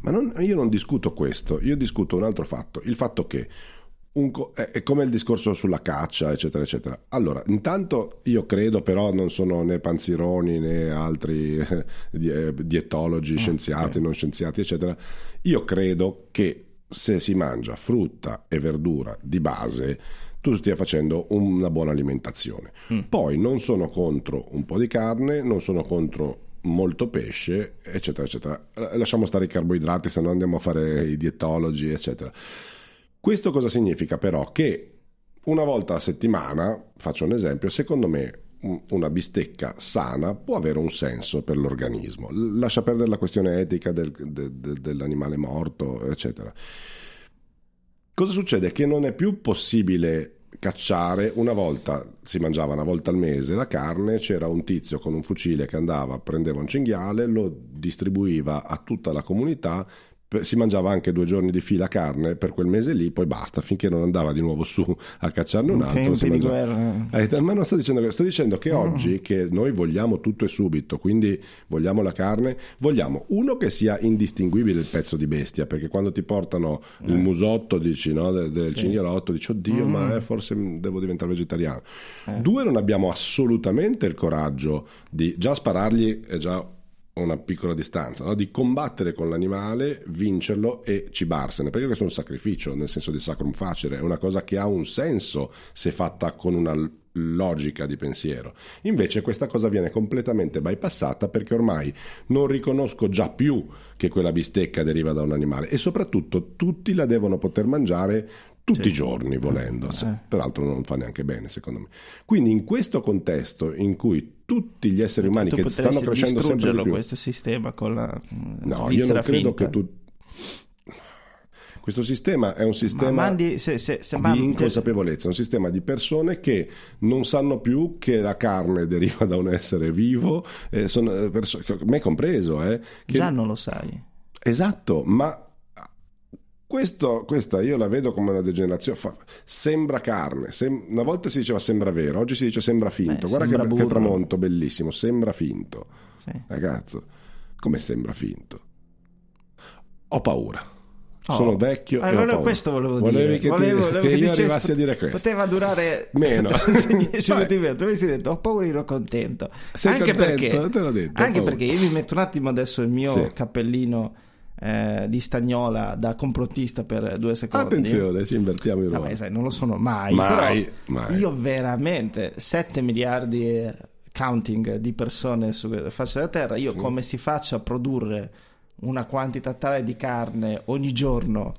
Ma non- io non discuto questo, io discuto un altro fatto, il fatto che co- è, è come il discorso sulla caccia, eccetera, eccetera. Allora, intanto io credo, però non sono né panzironi né altri eh, di- dietologi, scienziati, non scienziati, eccetera. Io credo che se si mangia frutta e verdura di base, tu stia facendo una buona alimentazione. Poi non sono contro un po' di carne, non sono contro molto pesce, eccetera, eccetera. Eh, Lasciamo stare i carboidrati, se no andiamo a fare i dietologi, eccetera. Questo cosa significa però? Che una volta a settimana, faccio un esempio, secondo me un- una bistecca sana può avere un senso per l'organismo. Lascia perdere la questione etica del- de- de- dell'animale morto, eccetera. Cosa succede? Che non è più possibile cacciare, una volta si mangiava una volta al mese la carne, c'era un tizio con un fucile che andava, prendeva un cinghiale, lo distribuiva a tutta la comunità, si mangiava anche due giorni di fila carne per quel mese lì, poi basta, finché non andava di nuovo su a cacciarne un altro. tempi di mangiava- guerra. eh, ma non sto dicendo questo, sto dicendo che oggi che noi vogliamo tutto e subito, quindi vogliamo la carne, vogliamo uno che sia indistinguibile il pezzo di bestia, perché quando ti portano il musotto dici, no, del, del cinghialotto, dici oddio, ma eh, forse devo diventare vegetariano. Due, non abbiamo assolutamente il coraggio di già sparargli è già una piccola distanza, no? di combattere con l'animale, vincerlo e cibarsene, perché questo è un sacrificio, nel senso di sacrum facere, è una cosa che ha un senso se fatta con una logica di pensiero. Invece questa cosa viene completamente bypassata perché ormai non riconosco già più che quella bistecca deriva da un animale e soprattutto tutti la devono poter mangiare tutti Sì. i giorni volendo, Se- Eh. peraltro non fa neanche bene secondo me. Quindi in questo contesto in cui tutti gli esseri umani tu che stanno crescendo sempre di più questo sistema con la mm, No, io Svizzera non credo finta. che tu. Questo sistema è un Ma sistema mandi, se, se, se di inconsapevolezza, un sistema di persone che non sanno più che la carne deriva da un essere vivo, eh, sono eh, perso- me compreso, eh, che- già non lo sai. Esatto, ma questo, questa io la vedo come una degenerazione. Fa- sembra carne. sem- una volta si diceva sembra vero, oggi si dice sembra finto. Beh, Guarda che, che tramonto bellissimo, sembra finto. Sì. Ragazzo, come sembra finto? Ho paura. Oh. Sono vecchio Eh, e volevo- paura. questo volevo Volevi dire. che, ti- Volevo- volevo che io arrivassi a dire questo. Poteva durare Meno. 10 Vai. minuti in meno. Tu avessi detto ho paura ero contento. Sei anche contento? perché, detto, anche perché io mi metto un attimo adesso il mio Sì. cappellino eh, di stagnola da complottista per due secondi. Attenzione, ci invertiamo i ruoli. Vabbè, sai, non lo sono mai. Mai, però mai. Io veramente 7 miliardi e counting di persone sulla faccia della terra, io come si faccia a produrre una quantità tale di carne ogni giorno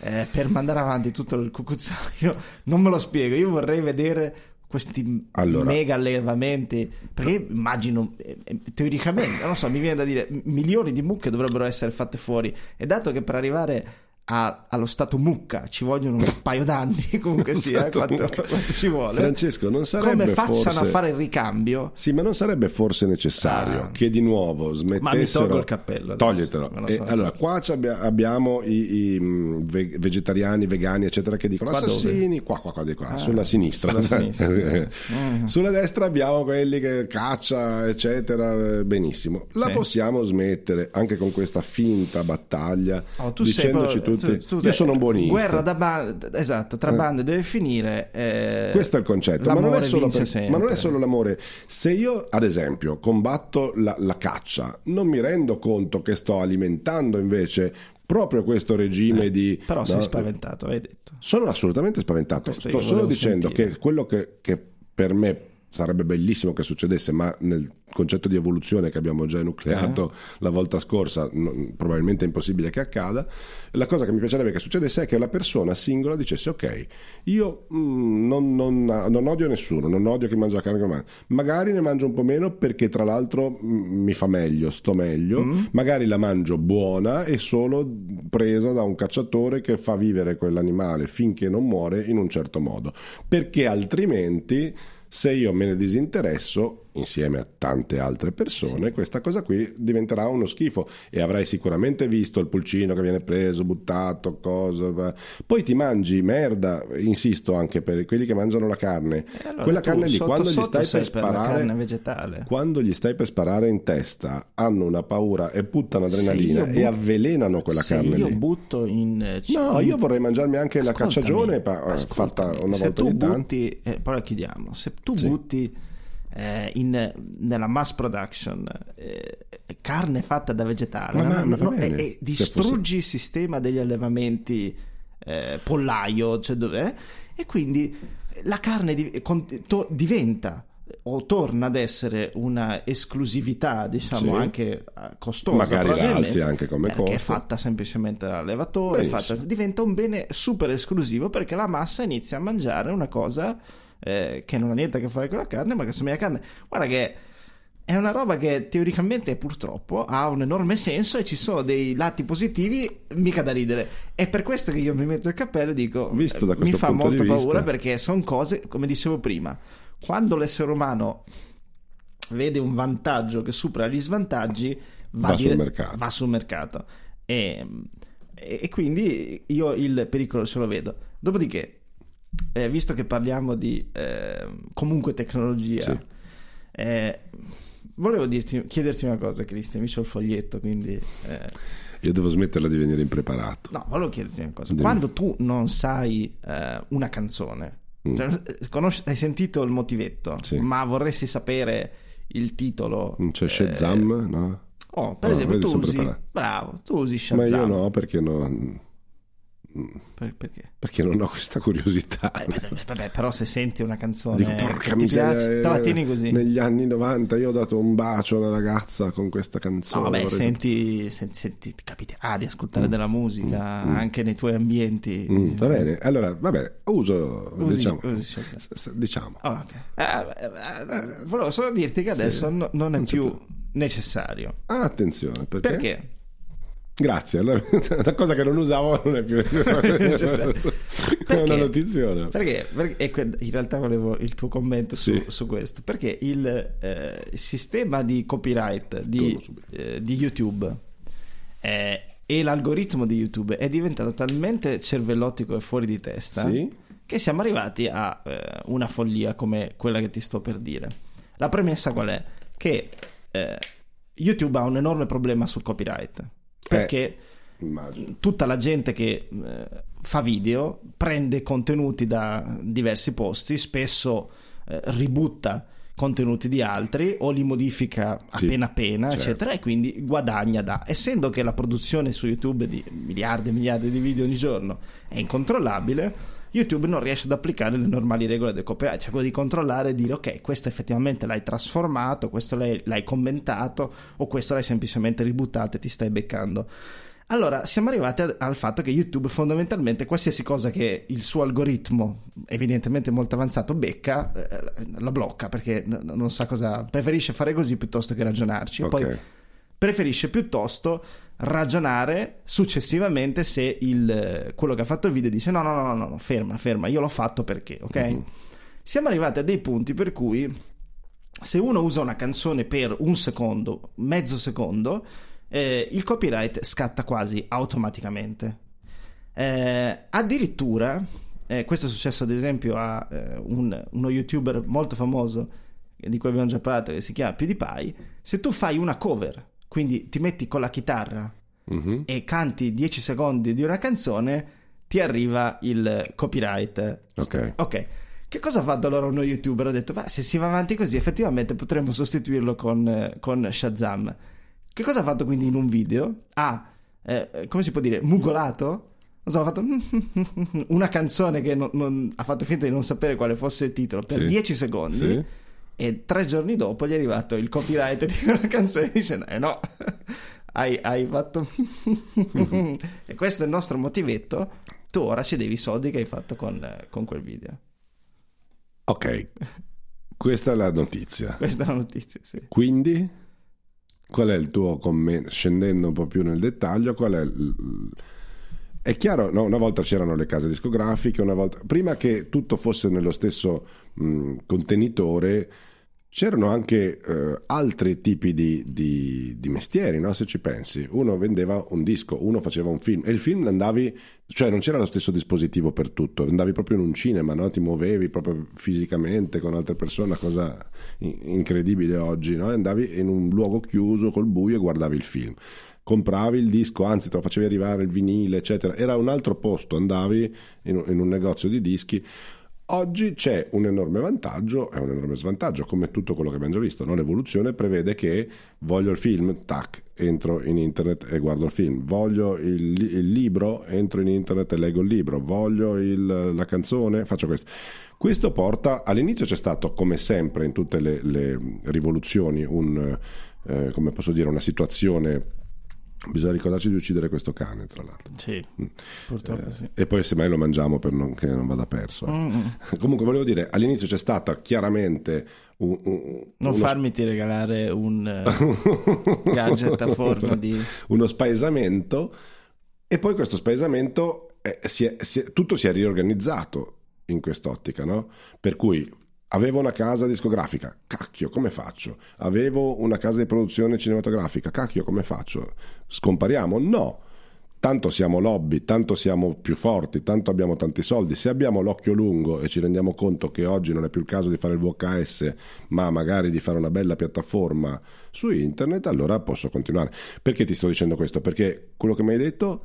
eh, per mandare avanti tutto il cucuzzaio, non me lo spiego. Io vorrei vedere questi Allora. mega allevamenti perché immagino eh, eh, teoricamente non so mi viene da dire milioni di mucche dovrebbero essere fatte fuori e dato che per arrivare a- allo stato mucca ci vogliono un paio d'anni comunque sia Stato quanto, quanto ci vuole Francesco, non sarebbe come facciano forse... a fare il ricambio Sì, ma non sarebbe forse necessario Ah. che di nuovo smettessero... tolgo il cappello adesso, Toglietelo. lo E so. allora, qua abbiamo i, i, ve- vegetariani, vegani, eccetera, che dicono Qua dove? assassini, qua, qua, qua, di qua, Ah, sulla sinistra. sulla sinistra. Mm. Sulla destra abbiamo quelli che caccia, eccetera, benissimo. La Sì. possiamo smettere anche con questa finta battaglia, Oh, tu dicendoci proprio- tutti... tu- io sono un buonista. guerra da bande esatto tra Eh. bande deve finire eh, Questo è il concetto, ma non, è per- ma non è solo l'amore. Se io, ad esempio, combatto la, la caccia, non mi rendo conto che sto alimentando invece proprio questo regime di... Eh, però no, sei spaventato hai detto Sono assolutamente spaventato. Questo Sto solo dicendo sentire. che quello che, che per me sarebbe bellissimo che succedesse, ma nel concetto di evoluzione che abbiamo già enucleato Eh. la volta scorsa, non- probabilmente è impossibile che accada. La cosa che mi piacerebbe che succedesse è che la persona singola dicesse: Ok, io mm, non, non- non odio nessuno, non odio chi mangia carne, mangia. magari ne mangio un po' meno perché tra l'altro mm, mi fa meglio, sto meglio, Mm. magari la mangio buona e solo presa da un cacciatore che fa vivere quell'animale finché non muore in un certo modo, perché altrimenti se io me ne disinteresso insieme a tante altre persone, questa cosa qui diventerà uno schifo e avrai sicuramente visto il pulcino che viene preso, buttato, cosa. Poi ti mangi merda, insisto anche per quelli che mangiano la carne. E allora Quella carne lì sotto quando gli stai per per la sparare carne vegetale quando gli stai per sparare in testa hanno una paura e buttano adrenalina io e but- avvelenano quella se carne io lì. butto in eh, No, io vorrei mangiarmi anche la Ascoltami, cacciagione pa- eh, fatta una volta ogni tanto. butti eh, poi la chiudiamo se tu Sì. butti eh, in- nella mass production eh, carne fatta da vegetale no, no, bene, e, e distruggi il sistema degli allevamenti eh, pollaio cioè dov'è e quindi la carne di- con- to- diventa o torna ad essere una esclusività diciamo Sì. anche eh, costosa Magari la alzi anche come perché è costo. fatta semplicemente dall'allevatore è fatta- diventa un bene super esclusivo perché la massa inizia a mangiare una cosa eh, che non ha niente a che fare con la carne ma che assomiglia a carne guarda che è una roba che teoricamente purtroppo ha un enorme senso e ci sono dei lati positivi mica da ridere è per questo che io mi metto il cappello e dico Visto da eh, mi questo fa di molta vista. paura perché sono cose come dicevo prima quando l'essere umano vede un vantaggio che supera gli svantaggi va, Va sul dire- mercato. va sul mercato e, e- e quindi io il pericolo ce lo vedo dopodiché eh, visto che parliamo di eh, comunque tecnologia Sì. eh, volevo dirti, chiederti una cosa Cristian mi c'ho il foglietto quindi eh, Io devo smetterla di venire impreparato. no volevo chiederti una cosa Dimmi. quando tu non sai eh, una canzone cioè, eh, conosci- hai sentito il motivetto Mm. Sì. ma vorresti sapere il titolo Non c'è Shazam, no? Oh, per Ah, esempio, tu usi, preparato. bravo, tu usi Ma Shazam. io no, perché non, Per- perché? perché non ho questa curiosità. Eh, beh, vabbè, però se senti una canzone Dico, porca ti miseria, piace, te la eh, tieni così. Negli anni 90 io ho dato un bacio a una ragazza con questa canzone. No, vabbè, senti, senti, senti, ti capiterà di ascoltare della musica anche nei tuoi ambienti. Mm, va bene, allora va bene, uso, Usi- diciamo, usi diciamo. Ah, ok. Eh, eh, eh, volevo solo dirti che adesso no- non è più necessario. Ah, attenzione, perché? Perché? Grazie, allora, una cosa che non usavo non è più è Perché? una notiziona. Perché? Perché- in realtà volevo il tuo commento su, Sì. su questo. Perché il, eh, sistema di copyright di, eh, di YouTube eh, e l'algoritmo di YouTube è diventato talmente cervellottico e fuori di testa Sì? che siamo arrivati a eh, una follia come quella che ti sto per dire. La premessa qual è? Che eh, YouTube ha un enorme problema sul copyright. Perché Immagino. tutta la gente che eh, fa video prende contenuti da diversi posti, spesso eh, ributta contenuti di altri o li modifica Sì, appena appena, certo. eccetera, e quindi guadagna da. Essendo che la produzione su YouTube di miliardi e miliardi di video ogni giorno è incontrollabile, YouTube non riesce ad applicare le normali regole del copyright, cioè quello di controllare e dire ok, questo effettivamente l'hai trasformato, questo l'hai, l'hai commentato o questo l'hai semplicemente ributtato e ti stai beccando. Allora, siamo arrivati al fatto che YouTube fondamentalmente qualsiasi cosa che il suo algoritmo, evidentemente molto avanzato, becca, eh, la blocca perché n- non sa cosa... preferisce fare così piuttosto che ragionarci. E Ok. poi preferisce piuttosto ragionare successivamente se il, quello che ha fatto il video dice no, no, no, no, no, ferma, ferma, io l'ho fatto perché, ok? Mhm. Siamo arrivati a dei punti per cui se uno usa una canzone per un secondo, mezzo secondo, eh, il copyright scatta quasi automaticamente. Eh, addirittura, eh, questo è successo ad esempio a eh, un- uno youtuber molto famoso di cui abbiamo già parlato che si chiama PewDiePie, se tu fai una cover, quindi ti metti con la chitarra Mhm. e canti 10 secondi di una canzone, ti arriva il copyright. Ok. Ok. Che cosa ha fatto allora uno youtuber? Ha detto, ma se si va avanti così effettivamente potremmo sostituirlo con, eh, con Shazam. Che cosa ha fatto quindi in un video? Ha, eh, come si può dire, mugolato? So, ha fatto una canzone che non- non- ha fatto finta di non sapere quale fosse il titolo per Sì. 10 secondi Sì. E tre giorni dopo gli è arrivato il copyright di quella canzone e dice eh no hai, hai fatto e questo è il nostro motivetto tu ora ci devi i soldi che hai fatto con, con quel video Ok, questa è la notizia. questa è la notizia sì. Quindi, qual è il tuo commento? Scendendo un po' più nel dettaglio, qual è il... È chiaro, no, una volta c'erano le case discografiche, una volta... prima che tutto fosse nello stesso mh, contenitore, c'erano anche eh, altri tipi di, di- di mestieri, no? se ci pensi. Uno vendeva un disco, uno faceva un film e il film andavi, cioè non c'era lo stesso dispositivo per tutto, andavi proprio in un cinema, no? ti muovevi proprio fisicamente con altre persone, una cosa in- incredibile oggi, no? andavi in un luogo chiuso col buio e guardavi il film. Compravi il disco, anzi te lo facevi arrivare il vinile, eccetera. Era un altro posto, andavi in in un negozio di dischi. Oggi c'è un enorme vantaggio e un enorme svantaggio, come tutto quello che abbiamo già visto. no? L'evoluzione prevede che voglio il film, tac, entro in internet e guardo il film. Voglio il, il libro, entro in internet e leggo il libro. Voglio il- la canzone, faccio questo. Questo porta, all'inizio c'è stato, come sempre in tutte le, le rivoluzioni, un, eh, come posso dire, una situazione... Bisogna ricordarci di uccidere questo cane, tra l'altro. sì purtroppo sì E poi semmai lo mangiamo per non, che non vada perso. eh. Mm, Comunque volevo dire, all'inizio c'è stata chiaramente un, un- non uno, farmi ti regalare un eh, gadget a forma di uno spaesamento e poi questo spaesamento eh, si è- si è- tutto si è riorganizzato in quest'ottica, no? Per cui avevo una casa discografica, cacchio, come faccio? Avevo una casa di produzione cinematografica, cacchio, come faccio? Scompariamo? No. Tanto siamo lobby, tanto siamo più forti, tanto abbiamo tanti soldi. Se abbiamo l'occhio lungo e ci rendiamo conto che oggi non è più il caso di fare il VHS, ma magari di fare una bella piattaforma su internet, allora posso continuare. Perché ti sto dicendo questo? Perché quello che mi hai detto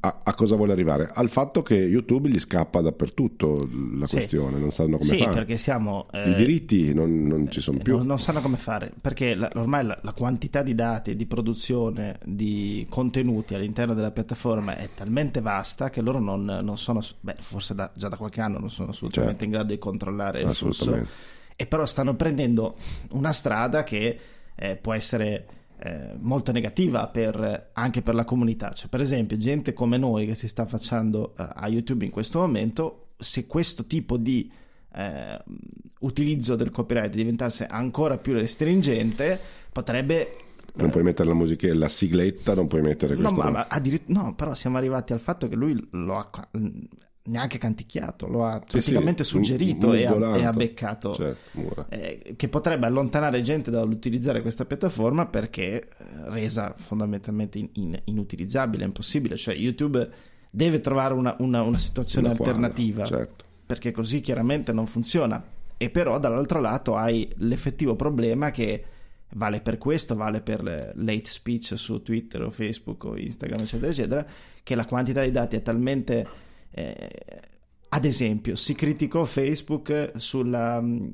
a, a cosa vuole arrivare? Al fatto che YouTube gli scappa dappertutto la Sì. questione, non sanno come Sì, fare. perché siamo... eh, I diritti non, non ci sono più. Non, non sanno come fare, perché la- ormai la, la quantità di dati di produzione di contenuti all'interno della piattaforma è talmente vasta che loro non, non sono, beh, forse da- già da qualche anno non sono assolutamente Certo. in grado di controllare il flusso, Assolutamente. e però stanno prendendo una strada che eh, può essere eh, molto negativa per- anche per la comunità. Cioè, per esempio, gente come noi che si sta facendo eh, a YouTube in questo momento, se questo tipo di eh, utilizzo del copyright diventasse ancora più restringente, potrebbe Non puoi mettere la musica, la sigletta, non puoi mettere No, questo. ma, ma addirit- no, però siamo arrivati al fatto che lui lo ha neanche canticchiato, lo ha Sì, sì, praticamente suggerito e ha, e ha beccato. Certo, eh, che potrebbe allontanare gente dall'utilizzare questa piattaforma perché eh, resa fondamentalmente in- in- inutilizzabile, impossibile. Cioè, YouTube deve trovare una, una- una situazione Una quadra, alternativa certo. perché così chiaramente non funziona. E però dall'altro lato hai l'effettivo problema che vale per questo, vale per late speech su Twitter o Facebook o Instagram, eccetera, eccetera, che la quantità di dati è talmente... eh, ad esempio, si criticò Facebook sulla mh,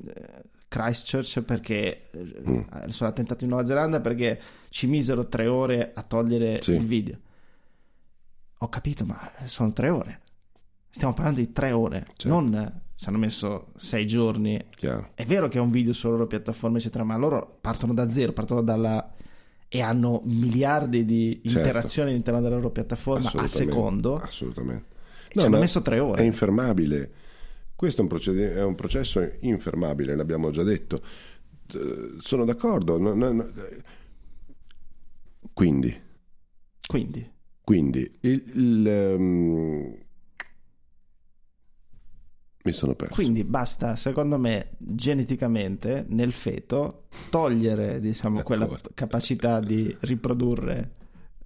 Christchurch perché eh, sull'attentato in Nuova Zelanda perché ci misero tre ore a togliere Sì. il video. Ho capito, ma sono tre ore. Stiamo parlando di tre ore, Certo. non eh, ci hanno messo sei giorni. Chiaro. È vero che è un video sulle loro piattaforme, eccetera, ma loro partono da zero, partono dalla e hanno miliardi di Certo. interazioni all'interno della loro piattaforma a secondo. Assolutamente. Ci hanno no, messo tre ore. È infermabile. Questo è un, proced- è un processo infermabile, l'abbiamo già detto. Sono d'accordo. no- no- no- Quindi, Quindi, quindi il, il, ehm, mi sono perso. quindi basta, secondo me, geneticamente nel feto togliere, diciamo, quella capacità di riprodurre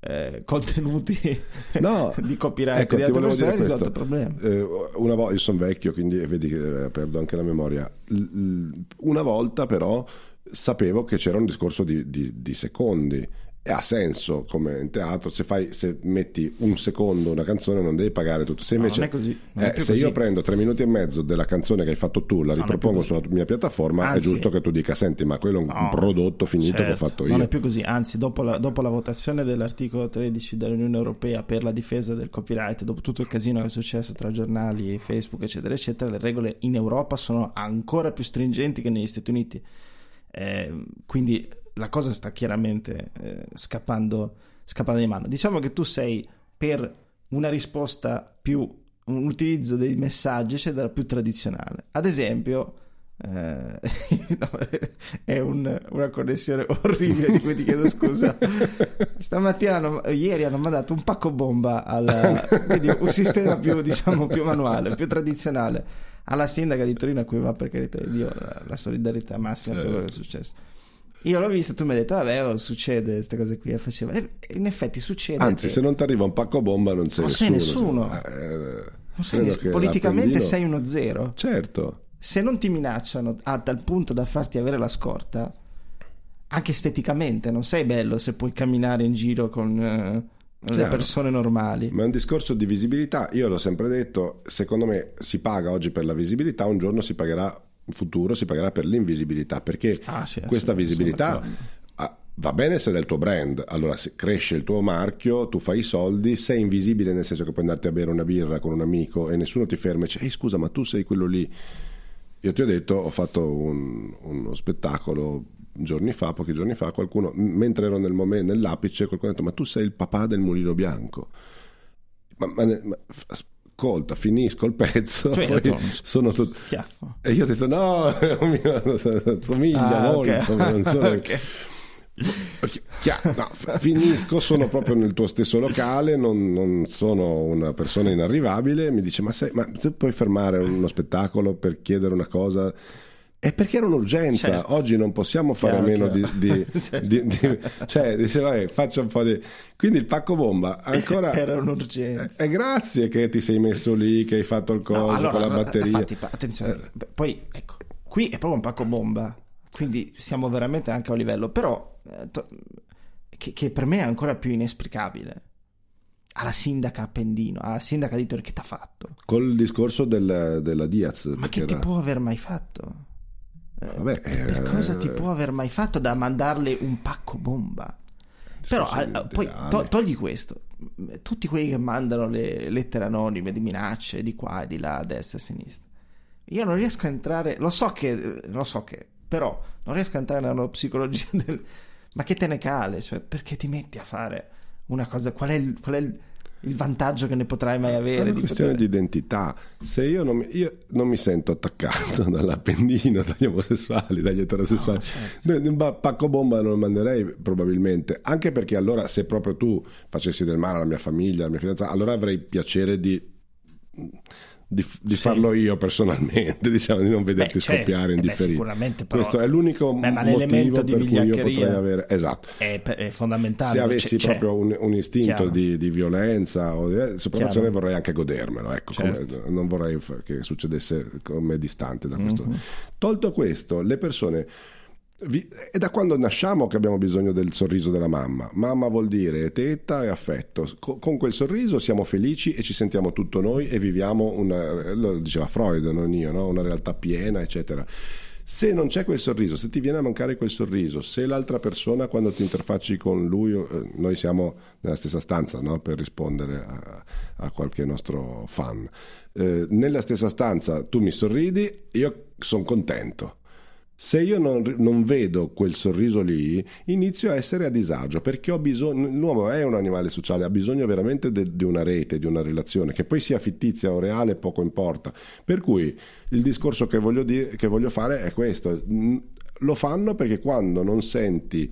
eh, contenuti No, di copyright ecco, di altre persone è risolto questo. il problema. Eh, una volta, io sono vecchio, quindi vedi che eh, perdo anche la memoria. L- una volta, però, sapevo che c'era un discorso di, di- di secondi. E ha senso come in teatro, se, fai, se metti un secondo una canzone non devi pagare tutto. Se No, invece, non è così, è eh, se io prendo tre minuti e mezzo della canzone che hai fatto tu, la è ripropongo sulla mia piattaforma, è Anzi- giusto che tu dica: Senti, ma quello è un, un No, prodotto finito che ho certo, fatto io. Non è più così, anzi, dopo la, dopo la votazione dell'articolo 13 dell'Unione Europea per la difesa del copyright, dopo tutto il casino che è successo tra giornali, Facebook, eccetera, eccetera, le regole in Europa sono ancora più stringenti che negli Stati Uniti. Eh, quindi la cosa sta chiaramente eh, scappando, scappando di mano. Diciamo che tu sei per una risposta più, un utilizzo dei messaggi, eccetera, più tradizionale. Ad esempio, eh, no, è un- una connessione orribile di cui ti chiedo scusa. Stamattina, hanno- ieri hanno mandato un pacco bomba al quindi un sistema più, diciamo, più manuale, più tradizionale alla sindaca di Torino a cui va per carità di Dio la, la solidarietà massima per quello che è successo. Io l'ho visto, tu mi hai detto, vabbè, oh, succede queste cose qui. Faceva, e in effetti succede. Anzi, che- se non ti arriva un pacco bomba, non sei Non sei nessuno. nessuno. cioè, eh, non sei credo ness- che politicamente sei uno zero. Certo. Se non ti minacciano a tal punto da farti avere la scorta, anche esteticamente non sei bello se puoi camminare in giro con eh, le Chiaro. persone normali. Ma è un discorso di visibilità. Io l'ho sempre detto, secondo me si paga oggi per la visibilità, un giorno si pagherà, futuro si pagherà per l'invisibilità, perché Ah, sì, questa sono- visibilità va bene se è del tuo brand, allora se cresce il tuo marchio, tu fai i soldi, sei invisibile nel senso che puoi andarti a bere una birra con un amico e nessuno ti ferma e dice, ehi scusa ma tu sei quello lì. Io ti ho detto, ho fatto un- uno spettacolo giorni fa, pochi giorni fa, qualcuno, mentre ero nel momento, nell'apice, qualcuno ha detto, ma tu sei il papà del mulino bianco. Ma, ma- ma- ascolta, finisco il pezzo, hai poi sono tutto... E io ho detto, no, somiglia Ah, molto, ma non sono... Ok. Chia- no, finisco, sono proprio nel tuo stesso locale, non, non sono una persona inarrivabile. Mi dice: ma, sei, ma tu puoi fermare uno spettacolo per chiedere una cosa? È perché era un'urgenza. Certo. Oggi non possiamo fare a meno di, chiaro. di- Certo. di- di- cioè, dice, vabbè, faccio un po' di. Quindi il pacco bomba ancora. Era un'urgenza. E grazie che ti sei messo lì, che hai fatto il coso No, allora, con la allora, batteria. infatti, attenzione, Eh. poi ecco, qui è proprio un pacco bomba, quindi siamo veramente anche a un livello, però eh, to- che, che per me è ancora più inesplicabile. alla sindaca Appendino, alla sindaca di Torino che ti ha fatto? Col discorso del- della Diaz. Ma che ti era- può aver mai fatto? Eh, Vabbè, per eh, cosa ti può aver mai fatto da mandarle un pacco bomba? Però Discorso ah, poi to- togli questo, tutti quelli che mandano le lettere anonime di minacce di qua e di là, a destra e a sinistra. Io non riesco a entrare, lo so che, lo so che, però non riesco a entrare nella psicologia del... Ma che te ne cale? Cioè, perché ti metti a fare una cosa? Qual è il, qual è il- il vantaggio che ne potrai mai È avere? una di questione poter- di identità. Se io non mi, io non mi sento attaccato dall'Appendino, dagli omosessuali, dagli eterosessuali, certo. un ba- pacco bomba non lo manderei probabilmente. Anche perché allora, se proprio tu facessi del male alla mia famiglia, alla mia fidanzata, allora avrei piacere di. Di, di Sì. farlo io personalmente, diciamo, di non vederti Beh, certo. scoppiare in Eh beh, differito. sicuramente, però- Questo è l'unico Beh, ma motivo di per cui io potrei avere. Esatto È, è fondamentale. se avessi C'è- proprio un, un istinto di, di violenza o di sopraffazione Chiaro. vorrei anche godermelo ecco, come- Certo. non vorrei che succedesse con me distante da questo Mhm. tolto questo le persone vi- è da quando nasciamo che abbiamo bisogno del sorriso della mamma mamma vuol dire teta e affetto Co- con quel sorriso siamo felici e ci sentiamo tutto noi e viviamo una lo diceva Freud non io no? una realtà piena eccetera se non c'è quel sorriso, se ti viene a mancare quel sorriso, se l'altra persona quando ti interfacci con lui, eh, noi siamo nella stessa stanza no? per rispondere a, a qualche nostro fan, Eh, nella stessa stanza tu mi sorridi, io sono contento. Se io non, non vedo quel sorriso lì, inizio a essere a disagio perché ho bisogno. L'uomo è un animale sociale, ha bisogno veramente di una rete, di una relazione, che poi sia fittizia o reale, poco importa. Per cui il discorso che voglio, dire, che voglio fare è questo: lo fanno perché quando non senti.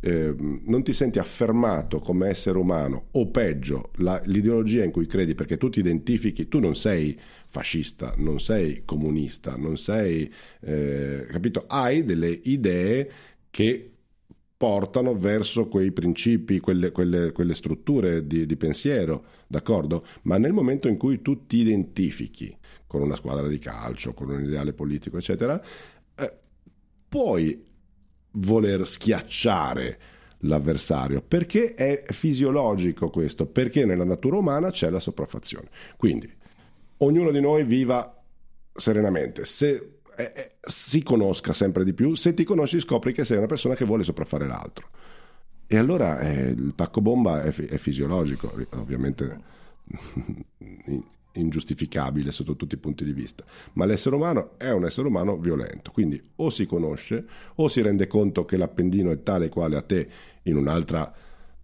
Eh, non ti senti affermato come essere umano o peggio la- l'ideologia in cui credi perché tu ti identifichi tu non sei fascista non sei comunista non sei eh, capito hai delle idee che portano verso quei principi, quelle, quelle- quelle strutture di, di pensiero, d'accordo? Ma nel momento in cui tu ti identifichi con una squadra di calcio, con un ideale politico, eccetera, eh, puoi voler schiacciare l'avversario perché è fisiologico questo, perché nella natura umana c'è la sopraffazione. Quindi ognuno di noi viva serenamente. Se eh, eh, si conosca sempre di più, se ti conosci scopri che sei una persona che vuole sopraffare l'altro. E allora eh, il pacco bomba è, fi- è fisiologico, ovviamente ingiustificabile sotto tutti i punti di vista, ma l'essere umano è un essere umano violento, quindi o si conosce o si rende conto che l'appendino è tale quale a te in un'altra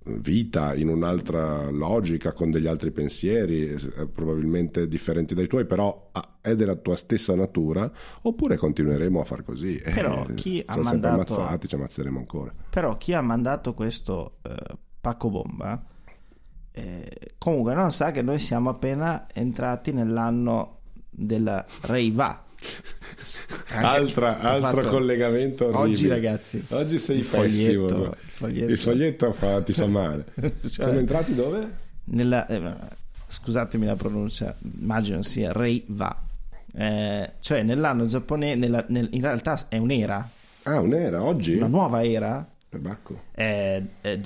vita, in un'altra logica, con degli altri pensieri, eh, probabilmente differenti dai tuoi, però ah, è della tua stessa natura, oppure continueremo a far così. Eh, Però chi ha mandato- ammazzati, ci ammazzeremo ancora. Però chi ha mandato questo eh, pacco bomba eh, comunque non sa che noi siamo appena entrati nell'anno della Reiva. Altra- altro fatto- collegamento orribile. Oggi ragazzi. Oggi sei il pessimo. foglietto, il foglietto. Il foglietto fa- ti fa male. Cioè- Siamo entrati dove? nella, eh, scusatemi la pronuncia, immagino sia Reiva. Eh, cioè nell'anno giapponese, nella- nel- in realtà è un'era, Ah, un'era, oggi? una nuova era Perbacco. eh, eh,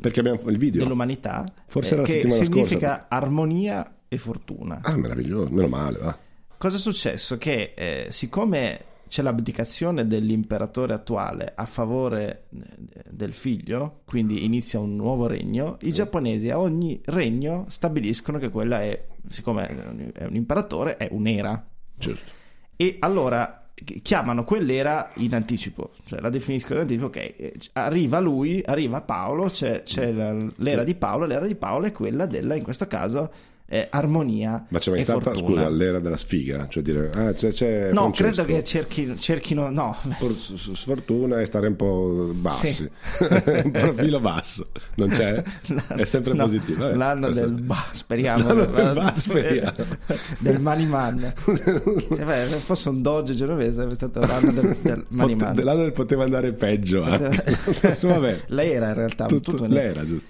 Perché abbiamo il video. dell'umanità Forse eh, era la che settimana significa scorsa. armonia e fortuna. Ah, meraviglioso, meno male, va. Cosa è successo? Che eh, siccome c'è l'abdicazione dell'imperatore attuale a favore eh, del figlio, quindi inizia un nuovo regno, i giapponesi a ogni regno stabiliscono che quella è, siccome è un imperatore, è un'era. Giusto. E allora chiamano quell'era in anticipo, cioè la definiscono in anticipo, ok, eh, arriva lui, arriva Paolo, c'è, c'è l'era di Paolo, l'era di Paolo è quella della, in questo caso, eh, armonia Ma c'è mai e stata, fortuna. scusa, l'era della sfiga? Cioè dire, ah, c'è, c'è No, Francesco. credo che cerchi- cerchino, no, Por- sfortuna e stare un po' bassi, Sì. un profilo basso, non c'è? È sempre No, positivo. Vabbè, L'anno questo- del ba, speriamo. L'anno del ba, speriamo. del Maniman. Se se fosse un doge genovese sarebbe stato l'anno del, del Maniman. Pote- l'anno del poteva andare peggio. anche. Vabbè, L'era in realtà. tutto, tutto- l'era, giusto.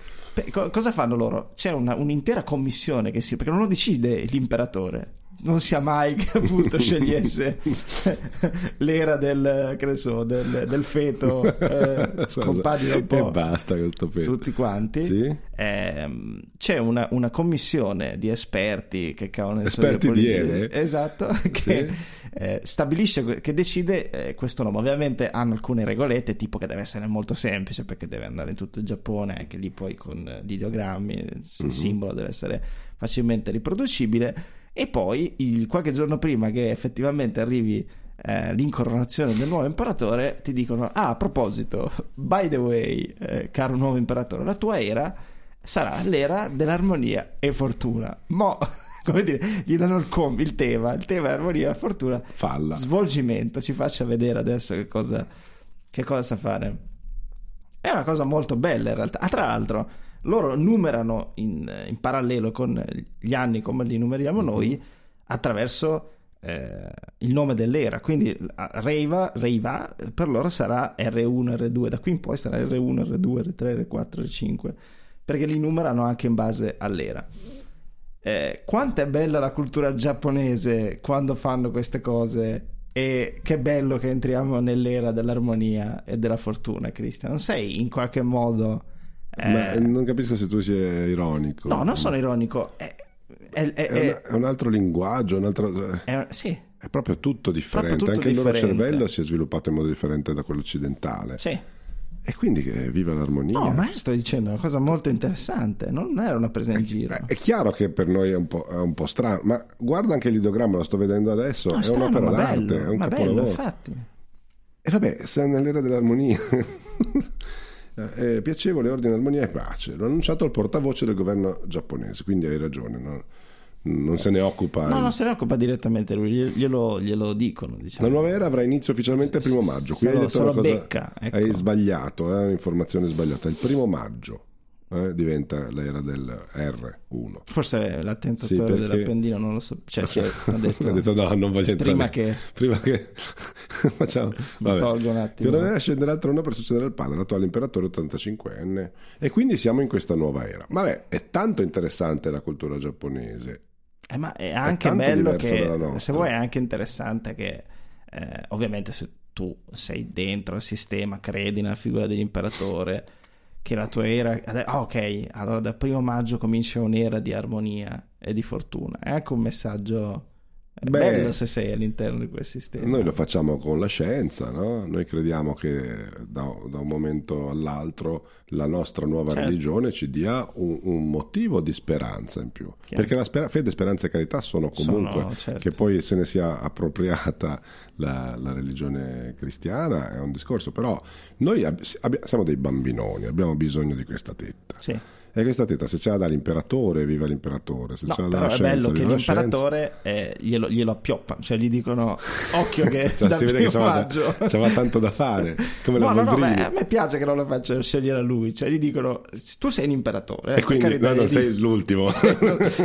Cosa fanno loro? C'è una- un'intera commissione che si... perché non lo decide l'imperatore. non sia mai che appunto scegliesse l'era del, che ne so, del, del feto eh, scompagina un po' e basta questo feto tutti quanti sì? eh, c'è una, una, commissione di esperti che cavolo ne esperti di Ere esatto che sì? eh, stabilisce che decide eh, questo nome ovviamente hanno alcune regolette tipo che deve essere molto semplice perché deve andare in tutto il Giappone anche lì poi con gli ideogrammi il mm-hmm. simbolo deve essere facilmente riproducibile e poi il, qualche giorno prima che effettivamente arrivi eh, l'incoronazione del nuovo imperatore ti dicono ah a proposito by the way eh, caro nuovo imperatore la tua era sarà l'era dell'armonia e fortuna. Mo come dire gli danno il, com- il tema il tema è armonia e fortuna. Falla. Svolgimento ci faccia vedere adesso che cosa che cosa sa fare. È una cosa molto bella in realtà. Ah, tra l'altro loro numerano in, in, parallelo con gli anni come li numeriamo mhm. noi attraverso eh, il nome dell'era. Quindi Reiva, Reiva per loro sarà R1, R2, da qui in poi sarà R1, R2, R3, R4, R5, perché li numerano anche in base all'era. Eh, quanto è bella la cultura giapponese quando fanno queste cose e che bello che entriamo nell'era dell'armonia e della fortuna, Cristian. Non sei in qualche modo eh, non capisco se tu sia ironico. No, non sono ironico. È, è, è, è un, un, altro linguaggio, un altro... sì. È proprio tutto differente. Proprio tutto Anche differente. il loro cervello si è sviluppato in modo differente da quello occidentale. Sì. E quindi che viva l'armonia. No, ma io sto dicendo una cosa molto interessante, non era una presa in giro. È, chiaro che per noi è un, po', è un po', strano, ma guarda anche l'ideogramma, lo sto vedendo adesso, no, è strano, un'opera d'arte, bello, è un ma capolavoro. bello, infatti. E vabbè, sei nell'era dell'armonia. Eh, piacevole, ordine, armonia e pace. L'ha annunciato il portavoce del governo giapponese, quindi hai ragione. No? Non se ne occupa. No, non se ne occupa direttamente lui, glielo, glielo dicono. Diciamo. La nuova era avrà inizio ufficialmente il primo maggio. Qui hai detto una cosa. Becca, ecco. Hai sbagliato, è eh, un'informazione sbagliata. Il primo maggio eh, diventa l'era del R1. Forse l'attentatore sì, perché... dell'Appendino non lo so. Cioè, si ha detto, detto no, non voglio entrare. Prima che, prima che... facciamo. Mi tolgo un attimo. Più scendere al trono per succedere al padre, l'attuale imperatore 85enne. E quindi siamo in questa nuova era. Vabbè, è tanto interessante la cultura giapponese. Eh, ma è anche è bello che, se vuoi, è anche interessante che, eh, ovviamente, se tu sei dentro il sistema, credi nella figura dell'imperatore che la tua era... Ah, ok, allora dal primo maggio comincia un'era di armonia e di fortuna. È anche un messaggio è Beh, bello se sei all'interno di quel sistema. Noi lo facciamo con la scienza, no? Noi crediamo che da, da, un momento all'altro la nostra nuova certo. religione ci dia un, un, motivo di speranza in più. Chiaro. Perché la spera- fede, speranza e carità sono comunque, sono, certo. che poi se ne sia appropriata la, la, religione cristiana è un discorso, però noi ab- siamo dei bambinoni, abbiamo bisogno di questa tetta. Sì. E questa tetta, se ce l'ha dall'imperatore, viva l'imperatore. Se no, ce l'ha dalla scienza, è bello che l'imperatore eh, glielo, glielo appioppano, cioè gli dicono occhio che cioè, si vede che c'aveva, c'aveva, tanto da fare. Come no, no, no, beh, a me piace che non lo facciano scegliere a lui, cioè gli dicono tu sei l'imperatore. E quindi no, non sei l'ultimo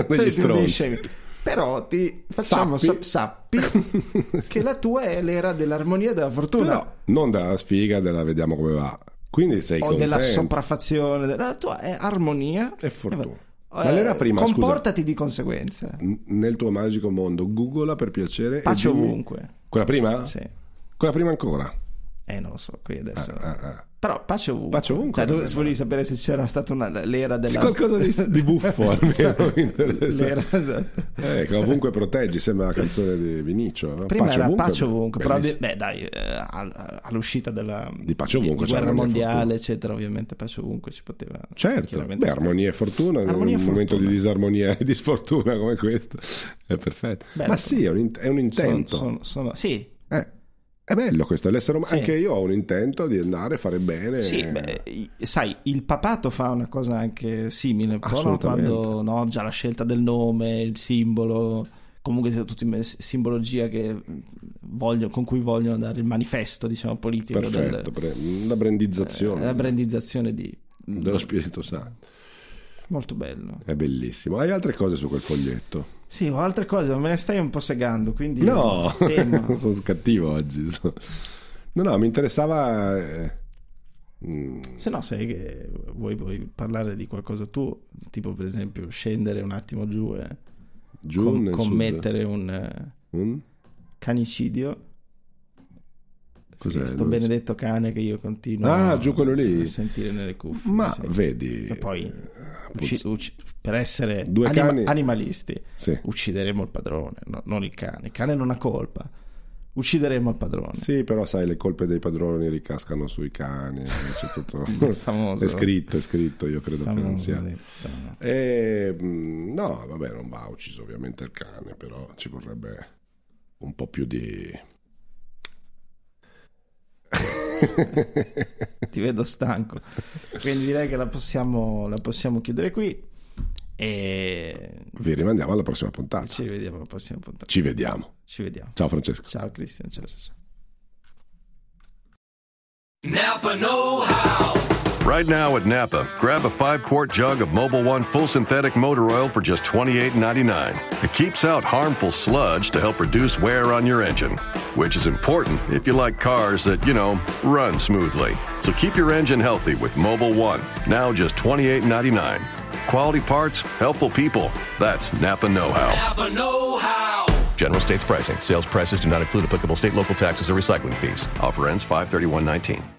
degli stronzi. Però ti facciamo sappi, sappi che la tua è l'era dell'armonia e della fortuna. Però non della sfiga, della vediamo come va. Quindi sei o contento. della sopraffazione, la tua è armonia e fortuna. Ma l'era prima, comportati scusa, di conseguenza. Nel tuo magico mondo, googla per piacere. Pace ovunque. Quella prima? Sì. Quella prima ancora? Eh, non lo so, qui adesso. Ah, ah, ah. Però pace ovunque. Pace ovunque. Cioè, tu volevi sapere se c'era stata una, l'era della... Qualcosa di, di buffo almeno. L'era, esatto. Eh, che ovunque proteggi, sembra la canzone di Vinicio. No? Prima pace era ovunque, Pace ovunque, però beh dai, eh, all'uscita della di pace ovunque, di, di guerra mondiale, eccetera, ovviamente Pace ovunque ci poteva... Certo, beh, armonia e fortuna, armonia in un momento di disarmonia e di sfortuna come questo, è perfetto. Bello, Ma sì, è un, è un intento. Sono, sono, sono, sì, eh. È bello questo, l'essere umano. Sì. Anche io ho un intento di andare a fare bene. Sì, beh, sai, il papato fa una cosa anche simile, no? quando no, già la scelta del nome, il simbolo, comunque tutta simbologia voglio, con cui vogliono dare il manifesto, diciamo, politico. Perfetto, del, la brandizzazione. Eh, la brandizzazione di, dello Spirito Santo. Molto bello. È bellissimo. Hai altre cose su quel foglietto? Sì, ho altre cose, ma me ne stai un po' segando, quindi... No, sono cattivo oggi. No, no, mi interessava... Eh... Mm. Se no, sai che vuoi, vuoi, parlare di qualcosa tu, tipo per esempio scendere un attimo giù e... Giù com- sud. commettere un eh, Un? canicidio. Cos'è? Sto Non so. benedetto cane che io continuo Ah, a- giù quello lì. a sentire nelle cuffie. Ma sì. vedi, E poi eh, ucci- ucci- per essere Due anima- cani- animalisti sì. uccideremo il padrone, no- non il cane. Il cane non ha colpa. Uccideremo il padrone. Sì, però sai, le colpe dei padroni ricascano sui cani, c'è tutto... Famoso. è scritto, è scritto, io credo che non Famoso sia... E, mh, no, vabbè, non va ucciso ovviamente il cane, però ci vorrebbe un po' più di... Ti vedo stanco. Quindi direi che la possiamo, la possiamo chiudere qui. E Vi rimandiamo alla prossima puntata. ci rivediamo alla prossima puntata. Ci vediamo. Ci vediamo. Ciao Francesco. Ciao Cristian. Ciao, ciao, ciao. Napa Know How. Right now at Napa, grab a five quart jug of Mobile One full synthetic motor oil for just $28.99. It keeps out harmful sludge to help reduce wear on your engine, which is important if you like cars that, you know, run smoothly. So keep your engine healthy with Mobile One, now just $28.99. Quality parts, helpful people. That's Napa Know How. Napa Know How. General states pricing. Sales prices do not include applicable state, local taxes, or recycling fees. Offer ends 531.19.